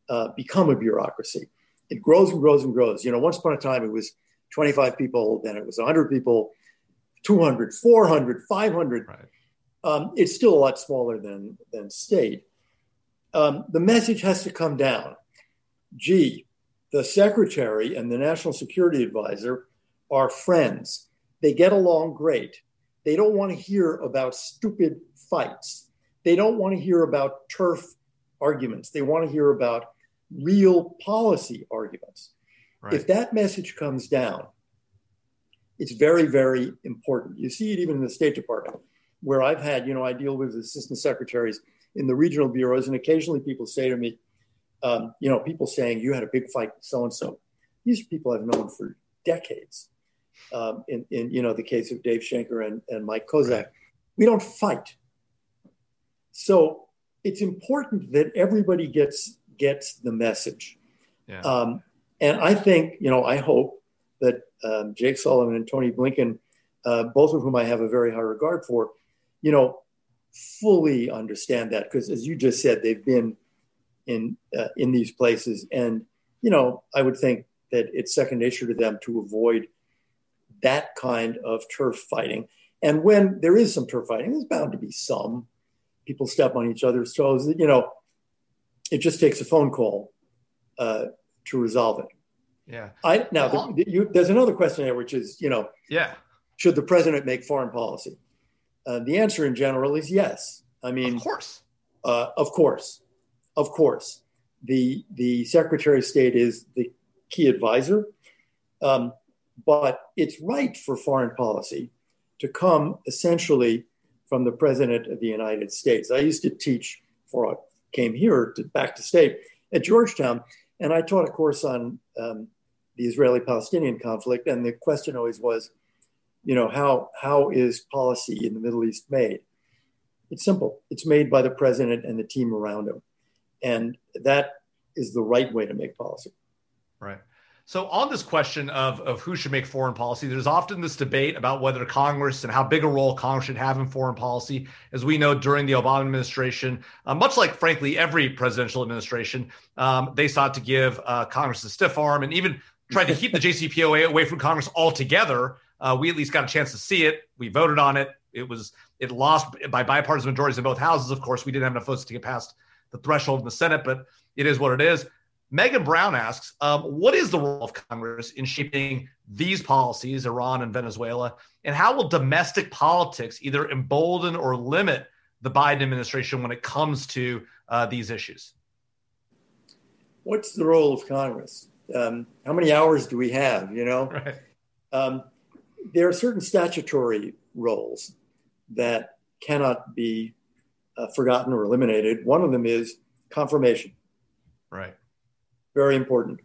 C: uh, become a bureaucracy. It grows and grows and grows. You know, once upon a time it was 25 people, then it was 100 people, 200, 400, 500. Right. Um, it's still a lot smaller than, than state. Um, the message has to come down. Gee, the secretary and the national security advisor are friends. They get along great. They don't want to hear about stupid fights. They don't want to hear about turf arguments. They want to hear about real policy arguments. Right. If that message comes down, it's very, very important. You see it even in the State Department, where I've had, you know, I deal with assistant secretaries in the regional bureaus, and occasionally people say to me, um, you know, people saying you had a big fight with so and so. These are people I've known for decades. Um, in, in, you know the case of Dave Schenker and, and Mike Kozak, right. we don't fight. So it's important that everybody gets gets the message. Yeah. Um, and I think, you know, I hope that um, Jake Sullivan and Tony Blinken, uh, both of whom I have a very high regard for, you know, fully understand that because, as you just said, they've been in uh, in these places, and you know, I would think that it's second nature to them to avoid that kind of turf fighting. And when there is some turf fighting, there's bound to be some people step on each other's toes. You know, it just takes a phone call uh, to resolve it.
B: Yeah.
C: I now well, the, you, there's another question there, which is you know,
B: yeah,
C: should the president make foreign policy? Uh, the answer in general is yes. I mean,
B: of course,
C: uh, of course, of course. The the Secretary of State is the key advisor, um, but it's right for foreign policy to come essentially from the President of the United States. I used to teach for came here to back to state at Georgetown, and I taught a course on um, the Israeli-Palestinian conflict, and the question always was, you know, how how is policy in the Middle East made? It's simple. It's made by the president and the team around him, and that is the right way to make policy.
B: Right. So, on this question of, of who should make foreign policy, there's often this debate about whether Congress and how big a role Congress should have in foreign policy. As we know, during the Obama administration, uh, much like, frankly, every presidential administration, um, they sought to give uh, Congress a stiff arm and even tried to keep the JCPOA away from Congress altogether. Uh, we at least got a chance to see it. We voted on it. It was it lost by bipartisan majorities in both houses. Of course, we didn't have enough votes to get past the threshold in the Senate, but it is what it is Megan Brown asks, um, what is the role of Congress in shaping these policies, Iran and Venezuela, and how will domestic politics either embolden or limit the Biden administration when it comes to uh, these issues?
C: What's the role of Congress? Um, how many hours do we have? You know,
B: right.
C: um, there are certain statutory roles that cannot be uh, forgotten or eliminated. One of them is confirmation.
B: Right.
C: Very important.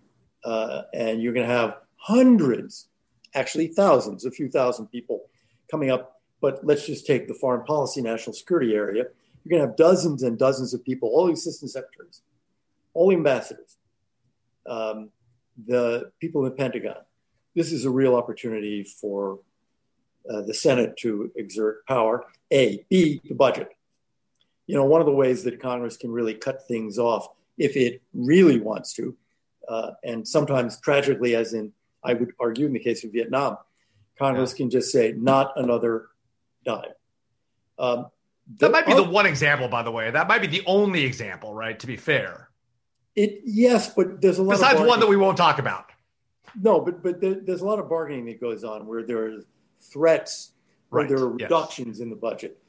C: Uh, and you're going to have hundreds, actually thousands, a few thousand people coming up. But let's just take the foreign policy, national security area. You're going to have dozens and dozens of people, all the assistant secretaries, all the ambassadors, um, the people in the Pentagon. This is a real opportunity for uh, the Senate to exert power. A, B, the budget. You know, one of the ways that Congress can really cut things off if it really wants to, uh, and sometimes tragically, as in I would argue in the case of Vietnam, Congress yeah. can just say, not another dime.
B: Um, that might be the one example, by the way. That might be the only example, right? To be fair.
C: It yes, but there's a lot.
B: Besides one that we won't talk about.
C: No, but but there, there's a lot of bargaining that goes on where there are threats, where right. there are reductions yes. in the budget.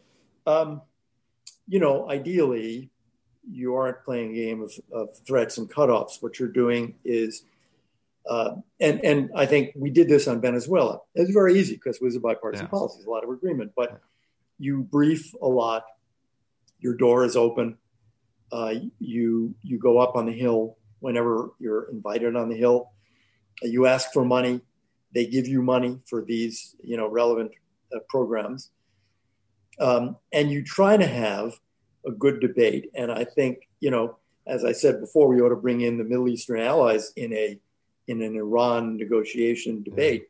C: Um, you know, ideally, you aren't playing a game of, of threats and cutoffs. What you're doing is, uh, and and I think we did this on Venezuela. It's very easy because it was a bipartisan yeah. policy, a lot of agreement. But yeah. you brief a lot. Your door is open. Uh, you you go up on the hill whenever you're invited on the hill. You ask for money. They give you money for these you know relevant uh, programs um, and you try to have a good debate. And I think, you know, as I said before, we ought to bring in the Middle Eastern allies in a in an Iran negotiation debate.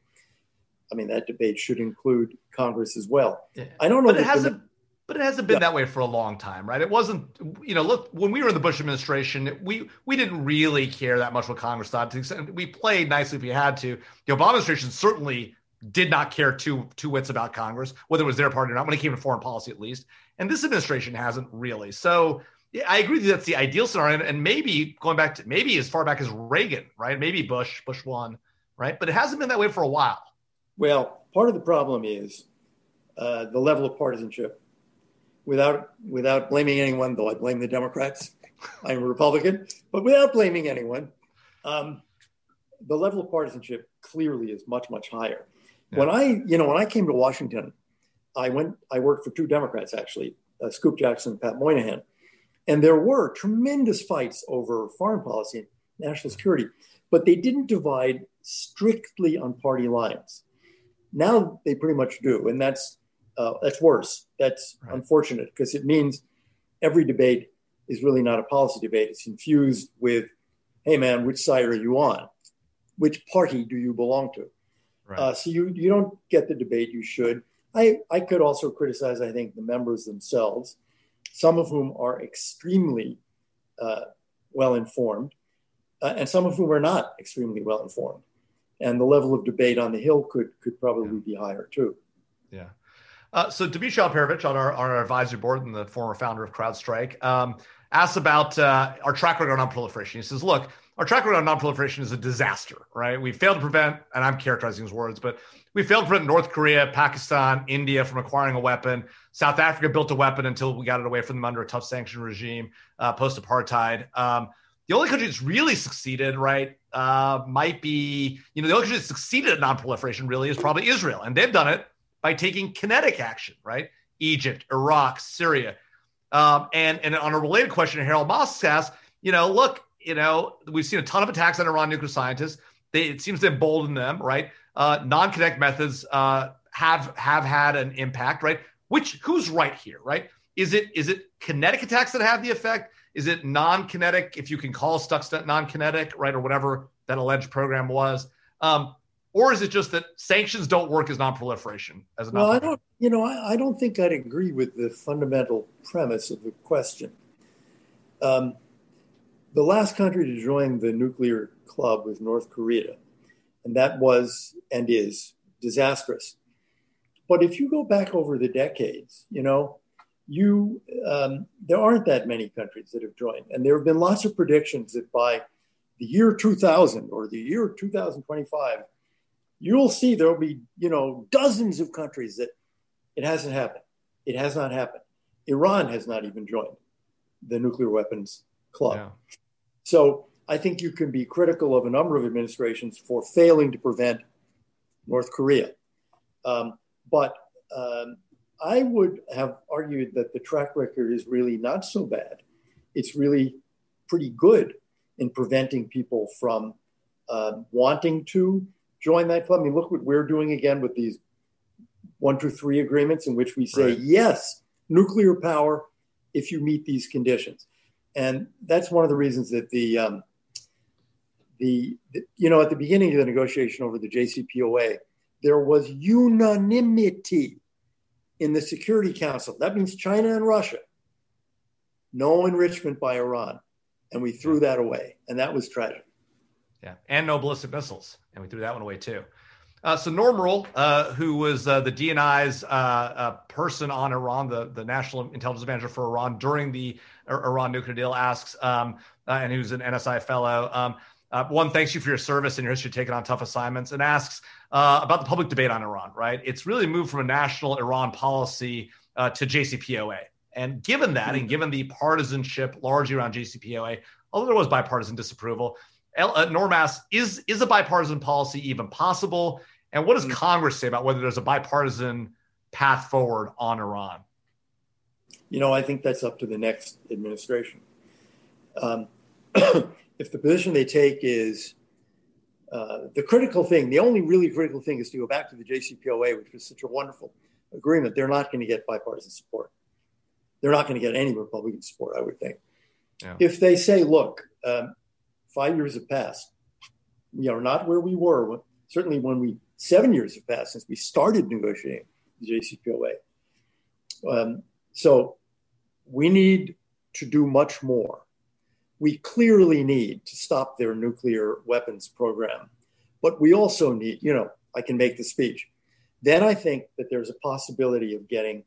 C: I mean, that debate should include Congress as well. Yeah. I don't know.
B: But it hasn't. The, but it hasn't been yeah. that way for a long time, right? It wasn't, you know, look, when we were in the Bush administration, we we didn't really care that much what Congress thought. We played nicely if we had to. The Obama administration certainly did not care two two whits about Congress, whether it was their party or not, when it came to foreign policy at least. And this administration hasn't really. So yeah, I agree that that's the ideal scenario. And maybe going back to maybe as far back as Reagan, right? Maybe Bush, Bush one, right? But it hasn't been that way for a while.
C: Well, part of the problem is uh, the level of partisanship. Without without blaming anyone, though I blame the Democrats. *laughs* I'm a Republican, but without blaming anyone, um, the level of partisanship clearly is much much higher. Yeah. When I, you know, when I came to Washington, I went, I worked for two Democrats actually, uh, Scoop Jackson and Pat Moynihan. And there were tremendous fights over foreign policy and national security, but they didn't divide strictly on party lines. Now they pretty much do, and that's uh, that's worse. That's right. unfortunate because it means every debate is really not a policy debate. It's infused with, "Hey, man, which side are you on? Which party do you belong to?" Right. Uh, so you you don't get the debate you should. I I could also criticize I think the members themselves, some of whom are extremely uh, well informed, uh, and some of whom are not extremely well informed, and the level of debate on the Hill could could probably yeah. be higher too.
B: Yeah. Uh, so Dmitri Alperovitch on our, on our advisory board and the former founder of CrowdStrike um, asks about uh, our track record on proliferation. He says, look, our track record on nonproliferation is a disaster, right? We failed to prevent, and I'm characterizing his words, but we failed to prevent North Korea, Pakistan, India from acquiring a weapon. South Africa built a weapon until we got it away from them under a tough sanction regime uh, post apartheid. Um, the only country that's really succeeded, right, uh, might be, you know, the only country that succeeded at nonproliferation really is probably Israel. And they've done it by taking kinetic action, right? Egypt, Iraq, Syria. Um, and, and on a related question, Harold Moss asks, you know, look, you know, we've seen a ton of attacks on Iran nuclear scientists. They, it seems to embolden them, right? Uh, non-kinetic methods uh, have have had an impact, right? Which who's right here, right? Is it is it kinetic attacks that have the effect? Is it non-kinetic, if you can call Stuxnet non-kinetic, right, or whatever that alleged program was? Um, or is it just that sanctions don't work as non-proliferation? As a
C: well, I don't, you know, I, I, don't think I'd agree with the fundamental premise of the question. Um, the last country to join the nuclear club was North Korea, and that was and is disastrous. But if you go back over the decades, you know, you um, there aren't that many countries that have joined, and there have been lots of predictions that by the year 2000 or the year 2025, you'll see there'll be, you know, dozens of countries that it hasn't happened. It has not happened. Iran has not even joined the nuclear weapons club. Yeah. So I think you can be critical of a number of administrations for failing to prevent North Korea. Um, but um, I would have argued that the track record is really not so bad. It's really pretty good in preventing people from uh, wanting to join that club. I mean, look what we're doing again with these one, two, three agreements in which we say, right. yes, nuclear power if you meet these conditions. And that's one of the reasons that the, um, the, the, you know, at the beginning of the negotiation over the JCPOA, there was unanimity in the Security Council. That means China and Russia. No enrichment by Iran. And we threw that away. And that was tragic.
B: Yeah. And no ballistic missiles. And we threw that one away too. Uh, so Norm Roule, uh, who was uh, the DNI's uh, uh, person on Iran, the, the national intelligence manager for Iran during the Iran nuclear deal, asks, um, uh, and who's an NSI fellow, um, one, thanks you for your service and your history taking on tough assignments, and asks about the public debate on Iran, right? It's really moved from a national Iran policy to JCPOA. And given that, and given the partisanship largely around JCPOA, although there was bipartisan disapproval, Norm asks, is, is a bipartisan policy even possible? And what does mm. Congress say about whether there's a bipartisan path forward on Iran?
C: You know, I think that's up to the next administration. Um, *clears throat* if the position they take is uh, the critical thing, the only really critical thing is to go back to the JCPOA, which was such a wonderful agreement. They're not going to get bipartisan support. They're not going to get any Republican support, I would think. Yeah. If they say, look, um, five years have passed, we are not where we were, certainly when we seven years have passed since we started negotiating the JCPOA. Um, so we need to do much more. We clearly need to stop their nuclear weapons program, but we also need, you know, I can make the speech. Then I think that there's a possibility of getting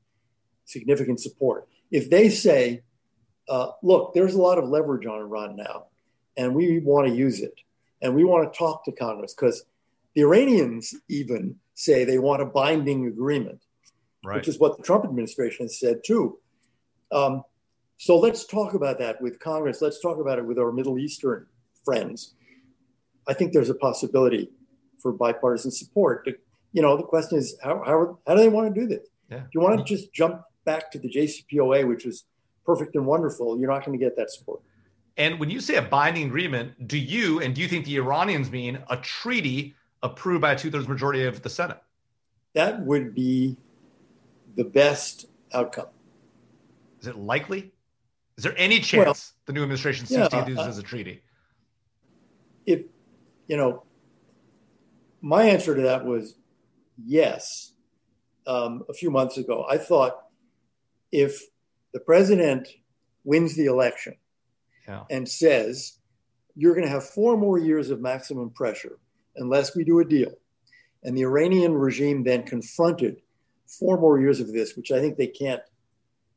C: significant support. If they say, uh, look, there's a lot of leverage on Iran now, and we want to use it, and we want to talk to Congress because the Iranians even say they want a binding agreement, right. which is what the Trump administration has said too. Um, so let's talk about that with Congress. Let's talk about it with our Middle Eastern friends. I think there's a possibility for bipartisan support. You know, the question is how, how, how do they want to do this? Yeah. Do you want to just jump back to the JCPOA, which is perfect and wonderful? You're not going to get that support.
B: And when you say a binding agreement, do you and do you think the Iranians mean a treaty approved by a two thirds majority of the Senate.
C: That would be the best outcome.
B: Is it likely? Is there any chance well, the new administration sees yeah, to use this as a treaty?
C: If, you know, my answer to that was yes. Um, a few months ago, I thought if the president wins the election yeah. and says, you're going to have four more years of maximum pressure unless we do a deal. And the Iranian regime then confronted four more years of this, which I think they can't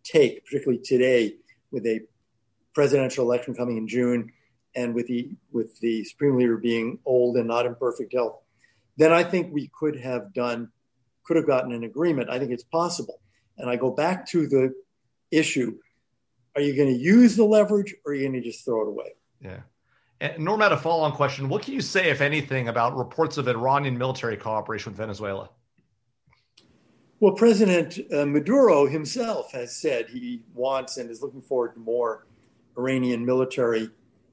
C: take, particularly today with a presidential election coming in June and with the with the supreme leader being old and not in perfect health. Then I think we could have done could have gotten an agreement. I think it's possible. And I go back to the issue: Are you going to use the leverage, or are you going to just throw it away?
B: Yeah. Norm had a follow on question. What can you say, if anything, about reports of Iranian military cooperation with Venezuela?
C: Well, President uh, Maduro himself has said he wants and is looking forward to more Iranian military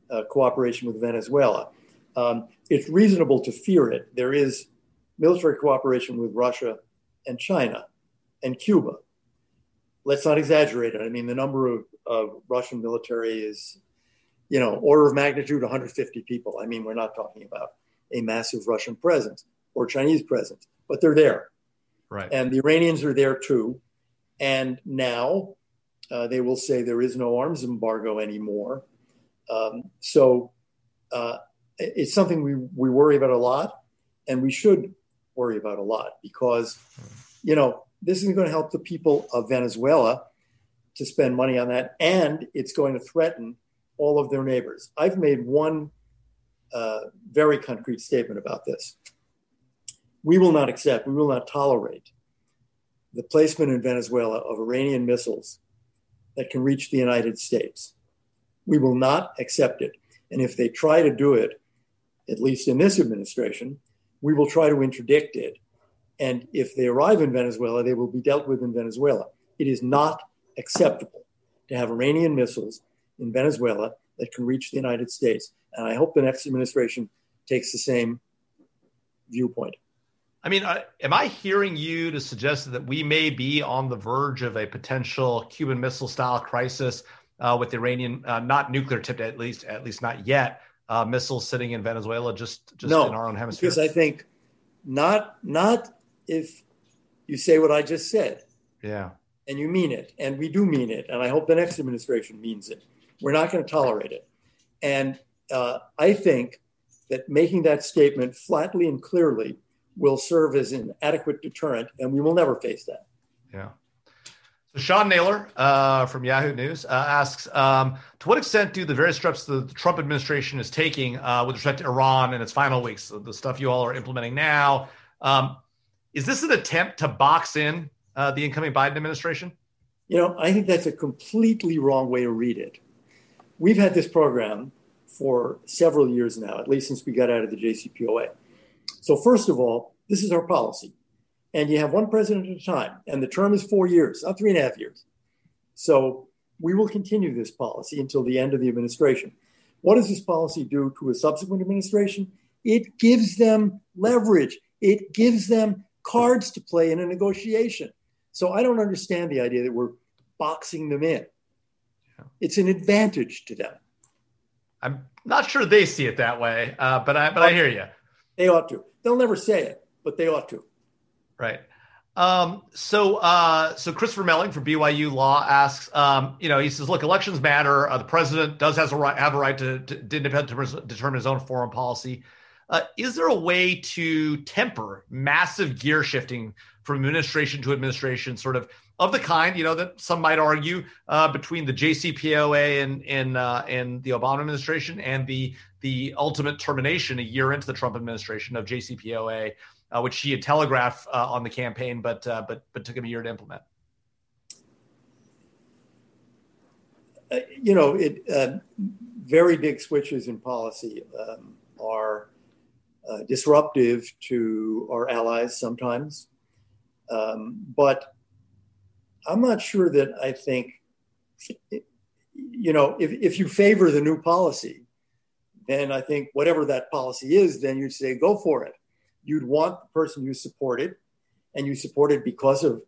C: uh, cooperation with Venezuela. Um, it's reasonable to fear it. There is military cooperation with Russia and China and Cuba. Let's not exaggerate it. I mean, the number of, of Russian military is you know, order of magnitude 150 people. I mean, we're not talking about a massive Russian presence or Chinese presence, but they're there.
B: Right.
C: And the Iranians are there too. And now uh, they will say there is no arms embargo anymore. Um, so uh, it's something we, we worry about a lot, and we should worry about a lot because, you know, this isn't going to help the people of Venezuela to spend money on that, and it's going to threaten all of their neighbors. I've made one uh, very concrete statement about this. We will not accept, we will not tolerate the placement in Venezuela of Iranian missiles that can reach the United States. We will not accept it. And if they try to do it, at least in this administration, we will try to interdict it. And if they arrive in Venezuela, they will be dealt with in Venezuela. It is not acceptable to have Iranian missiles in Venezuela that can reach the United States. And I hope the next administration takes the same viewpoint.
B: I mean, uh, am I hearing you to suggest that we may be on the verge of a potential Cuban Missile style crisis uh, with Iranian, uh, not nuclear tipped at least, at least not yet, uh, missiles sitting in Venezuela, just just
C: no,
B: in our own hemisphere?
C: Because I think not not if you say what I just said.
B: Yeah.
C: And you mean it, and we do mean it, and I hope the next administration means it. We're not going to tolerate it, and uh, I think that making that statement flatly and clearly will serve as an adequate deterrent, and we will never face that.
B: Yeah. So Sean Naylor uh, from Yahoo News uh, asks, um, to what extent do the various steps the Trump administration is taking uh, with respect to Iran in its final weeks, the stuff you all are implementing now, um, is this an attempt to box in uh, the incoming Biden administration?
C: You know, I think that's a completely wrong way to read it. We've had this program for several years now, at least since we got out of the JCPOA. So, first of all, this is our policy. And you have one president at a time, and the term is four years, not three and a half years. So, we will continue this policy until the end of the administration. What does this policy do to a subsequent administration? It gives them leverage, it gives them cards to play in a negotiation. So, I don't understand the idea that we're boxing them in. It's an advantage to them.
B: I'm not sure they see it that way, uh, but I but I hear you.
C: They ought to. They'll never say it, but they ought to.
B: Right. Um, so, uh, so Christopher Melling from BYU Law asks, um, you know, he says, look, elections matter. Uh, the president does has a right, have a right to, to, to determine his own foreign policy. Uh, is there a way to temper massive gear shifting from administration to administration, sort of of the kind, you know, that some might argue uh, between the JCPOA and in uh, in the Obama administration and the the ultimate termination a year into the Trump administration of JCPOA, uh, which he had telegraphed uh, on the campaign, but uh, but but took him a year to implement.
C: You know, it very big switches in policy um, are disruptive to our allies sometimes, um, but I'm not sure that I think, you know, if, if you favor the new policy, then I think whatever that policy is, then you'd say, go for it. You'd want the person you supported, and you supported because of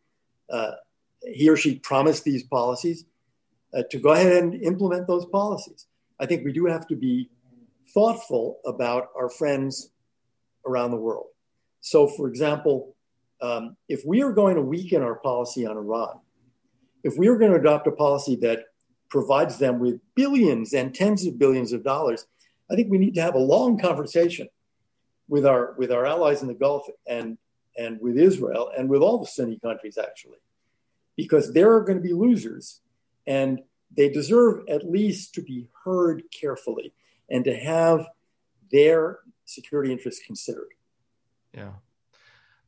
C: uh, he or she promised these policies, uh, to go ahead and implement those policies. I think we do have to be thoughtful about our friends around the world. So, for example, um, if we are going to weaken our policy on Iran, if we are going to adopt a policy that provides them with billions and tens of billions of dollars, I think we need to have a long conversation with our with our allies in the Gulf and and with Israel and with all the Sunni countries actually, because there are going to be losers, and they deserve at least to be heard carefully and to have their security interests considered.
B: Yeah.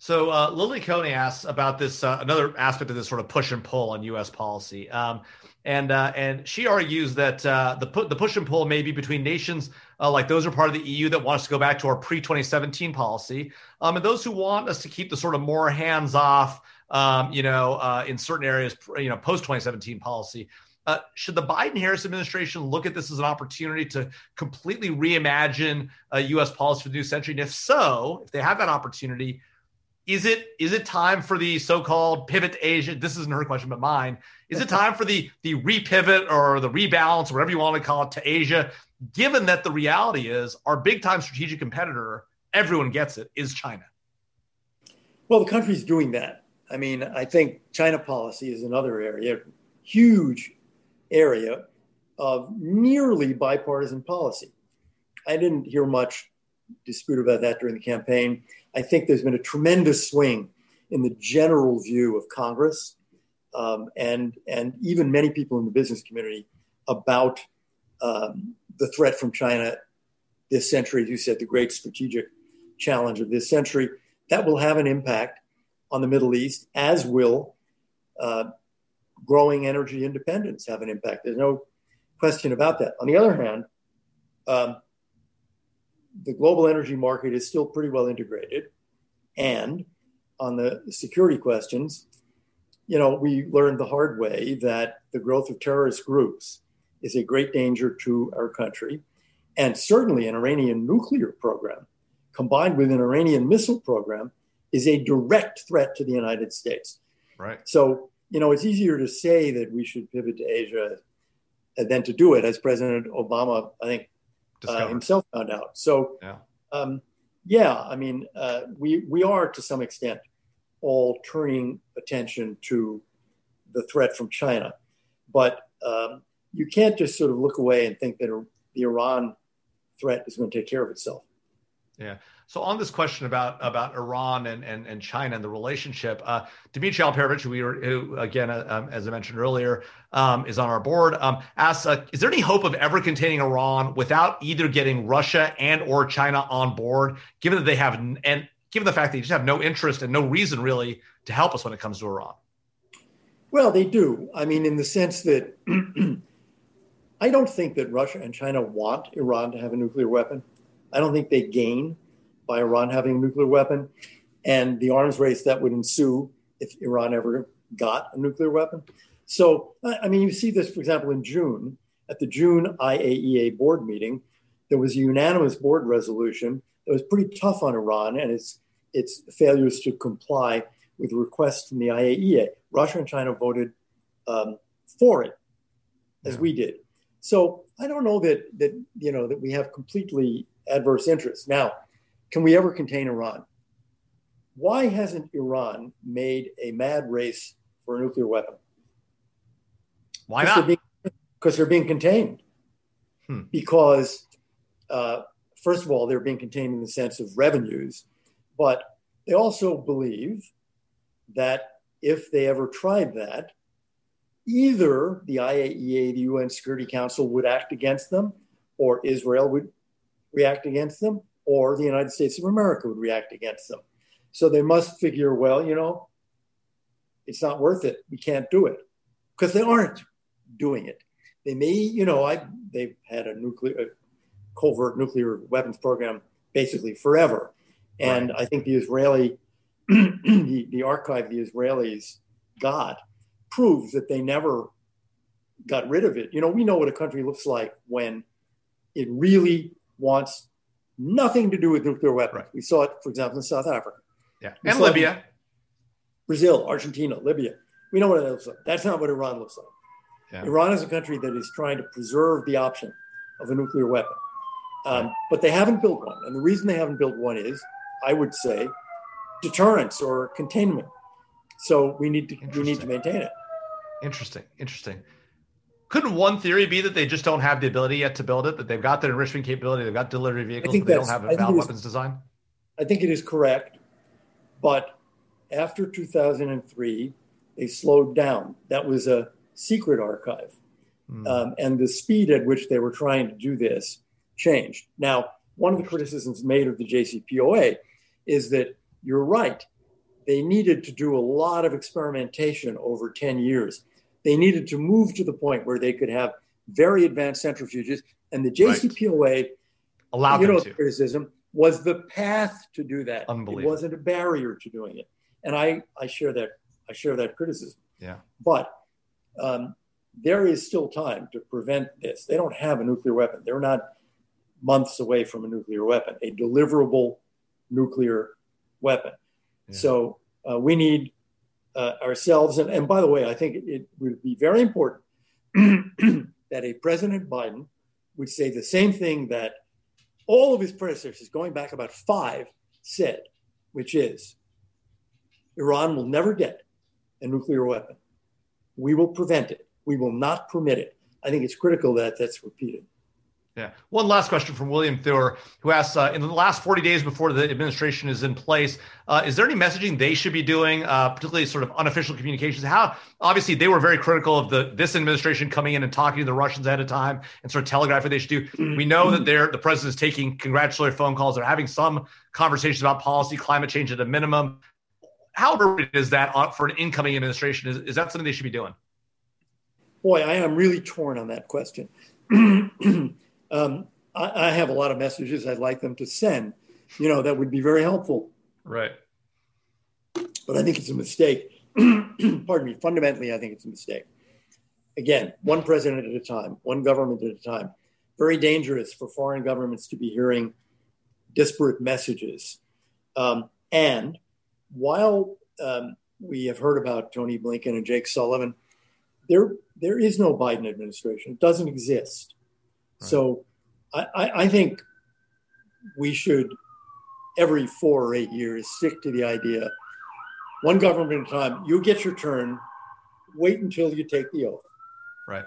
B: So uh, Lily Coney asks about this uh, another aspect of this sort of push and pull on U.S. policy, um, and uh, and she argues that uh, the pu- the push and pull may be between nations uh, like those are part of the EU that want us to go back to our pre 2017 policy, um, and those who want us to keep the sort of more hands off, um, you know, uh, in certain areas, you know, post 2017 policy. Uh, should the Biden Harris administration look at this as an opportunity to completely reimagine uh, U.S. policy for the new century? And if so, if they have that opportunity, is it is it time for the so-called pivot to Asia? This isn't her question, but mine. Is it time for the the repivot or the rebalance, whatever you want to call it, to Asia? Given that the reality is our big time strategic competitor, everyone gets it, is China.
C: Well, the country's doing that. I mean, I think China policy is another area, huge area of nearly bipartisan policy. I didn't hear much dispute about that during the campaign. I think there's been a tremendous swing in the general view of Congress um, and and even many people in the business community about um, the threat from China this century, as you said, the great strategic challenge of this century. That will have an impact on the Middle East, as will uh, growing energy independence have an impact. There's no question about that. On the other hand, um, the global energy market is still pretty well integrated. And on the security questions, you know, we learned the hard way that the growth of terrorist groups is a great danger to our country. And certainly an Iranian nuclear program combined with an Iranian missile program is a direct threat to the United States.
B: Right.
C: So, you know, it's easier to say that we should pivot to Asia than to do it, as President Obama, I think, uh, himself found out. So, yeah, um, yeah I mean, uh, we we are to some extent all turning attention to the threat from China, but um, you can't just sort of look away and think that the Iran threat is going to take care of itself.
B: Yeah. So on this question about about Iran and and, and China and the relationship, uh, Dmitri Alperovitch, who we were who again, uh, um, as I mentioned earlier, um, is on our board. Um, asks, uh, is there any hope of ever containing Iran without either getting Russia and or China on board, given that they have and given the fact that they just have no interest and no reason really to help us when it comes to Iran?
C: Well, they do. I mean, in the sense that *clears throat* I don't think that Russia and China want Iran to have a nuclear weapon. I don't think they gain by Iran having a nuclear weapon and the arms race that would ensue if Iran ever got a nuclear weapon. So, I mean, you see this, for example, in June, at the June IAEA board meeting, there was a unanimous board resolution that was pretty tough on Iran and its, its failures to comply with requests from the IAEA. Russia and China voted um, for it, as yeah. we did. So I don't know that that you know that we have completely adverse interests. Now, can we ever contain Iran? Why hasn't Iran made a mad race for a nuclear weapon?
B: Why not?
C: Because they're, being contained. Hmm. Because, uh, first of all, they're being contained in the sense of revenues, but they also believe that if they ever tried that, either the IAEA, the UN Security Council, would act against them, or Israel would react against them, or the United States of America would react against them. So they must figure, well, you know, it's not worth it. We can't do it because they aren't doing it. They may, you know, I they've had a nuclear a covert nuclear weapons program basically forever, and right. I think the Israeli *clears throat* the, the archive the Israelis got proves that they never got rid of it. You know, we know what a country looks like when it really wants nothing to do with nuclear weapons. Right. We saw it, for example, in South Africa.
B: Yeah, we and Libya,
C: Brazil, Argentina, Libya. We know what it looks like. That's not what Iran looks like. Yeah. Iran is a country that is trying to preserve the option of a nuclear weapon, um, right. but they haven't built one. And the reason they haven't built one is, I would say, deterrence or containment. So we need to we need to maintain it.
B: Interesting. Interesting. Couldn't one theory be that they just don't have the ability yet to build it? That they've got the enrichment capability, they've got delivery vehicles, but they don't have a valid weapons design?
C: I think it is correct. But after 2003, they slowed down. That was a secret archive. Mm. Um, and the speed at which they were trying to do this changed. Now, one of the criticisms made of the JCPOA is that you're right. They needed to do a lot of experimentation over 10 years they needed to move to the point where they could have very advanced centrifuges. And the JCPOA, right.
B: allowed
C: you know,
B: to.
C: criticism was the path to do that.
B: Unbelievable.
C: It wasn't a barrier to doing it. And I, I share that I share that criticism.
B: Yeah.
C: But um, there is still time to prevent this. They don't have a nuclear weapon. They're not months away from a nuclear weapon, a deliverable nuclear weapon. Yeah. So uh, we need uh, ourselves. And, and, by the way, I think it, it would be very important *clears throat* that a President Biden would say the same thing that all of his predecessors, going back about five, said, which is Iran will never get a nuclear weapon. We will prevent it. We will not permit it. I think it's critical that that's repeated.
B: Yeah. One last question from William Thur, who asks uh, In the last 40 days before the administration is in place, uh, is there any messaging they should be doing, uh, particularly sort of unofficial communications? How, obviously, they were very critical of the this administration coming in and talking to the Russians ahead of time and sort of telegraphing what they should do. We know that they're, the president is taking congratulatory phone calls. They're having some conversations about policy, climate change at a minimum. How is that for an incoming administration? Is, is that something they should be doing?
C: Boy, I am really torn on that question. *clears throat* um, I, I, have a lot of messages I'd like them to send. You know, that would be very helpful.
B: Right.
C: But I think it's a mistake. *clears throat* Pardon me. Fundamentally, I think it's a mistake. Again, one president at a time, one government at a time. Very dangerous for foreign governments to be hearing disparate messages. Um, and while um, we have heard about Tony Blinken and Jake Sullivan, there there is no Biden administration. It doesn't exist. So I, I think we should every four or eight years stick to the idea one government at a time. You get your turn. Wait until you take the oath.
B: Right.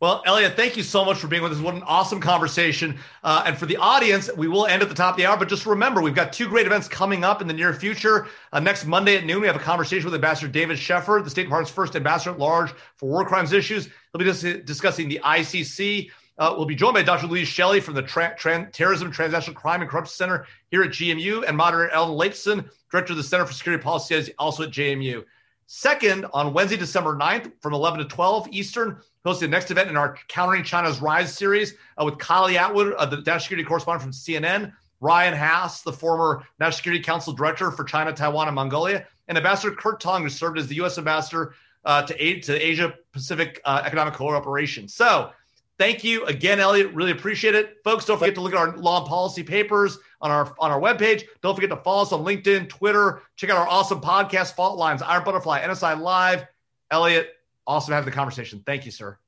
B: Well, elliot thank you so much for being with us. What an awesome conversation. Uh, and for the audience, we will end at the top of the hour. But just remember, we've got two great events coming up in the near future. Uh, next Monday at noon, we have a conversation with Ambassador David Scheffer, the State Department's first ambassador at large for war crimes issues. He'll be dis- discussing the ICC. Uh, we'll be joined by Dr. Louise Shelley from the Tra- Tra- Terrorism, Transnational Crime, and Corruption Center here at GMU, and moderator Ellen Laipson, director of the Center for Security Policy, also at GMU. Second, on Wednesday, December 9th, from 11 to 12 Eastern, hosting the next event in our Countering China's Rise series uh, with Kylie Atwood, uh, the national security correspondent from CNN, Ryan Hass, the former National Security Council director for China, Taiwan, and Mongolia, and Ambassador Kurt Tong, who served as the U.S. ambassador uh, to to Asia Pacific uh, Economic Cooperation. So, Thank you again, Elliot. Really appreciate it. Folks, don't forget to look at our law and policy papers on our on our webpage. Don't forget to follow us on LinkedIn, Twitter. Check out our awesome podcast, Fault Lines, Iron Butterfly, NSI Live. Elliot, awesome having the conversation. Thank you, sir.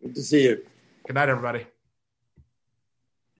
C: Good to see you.
B: Good night, everybody.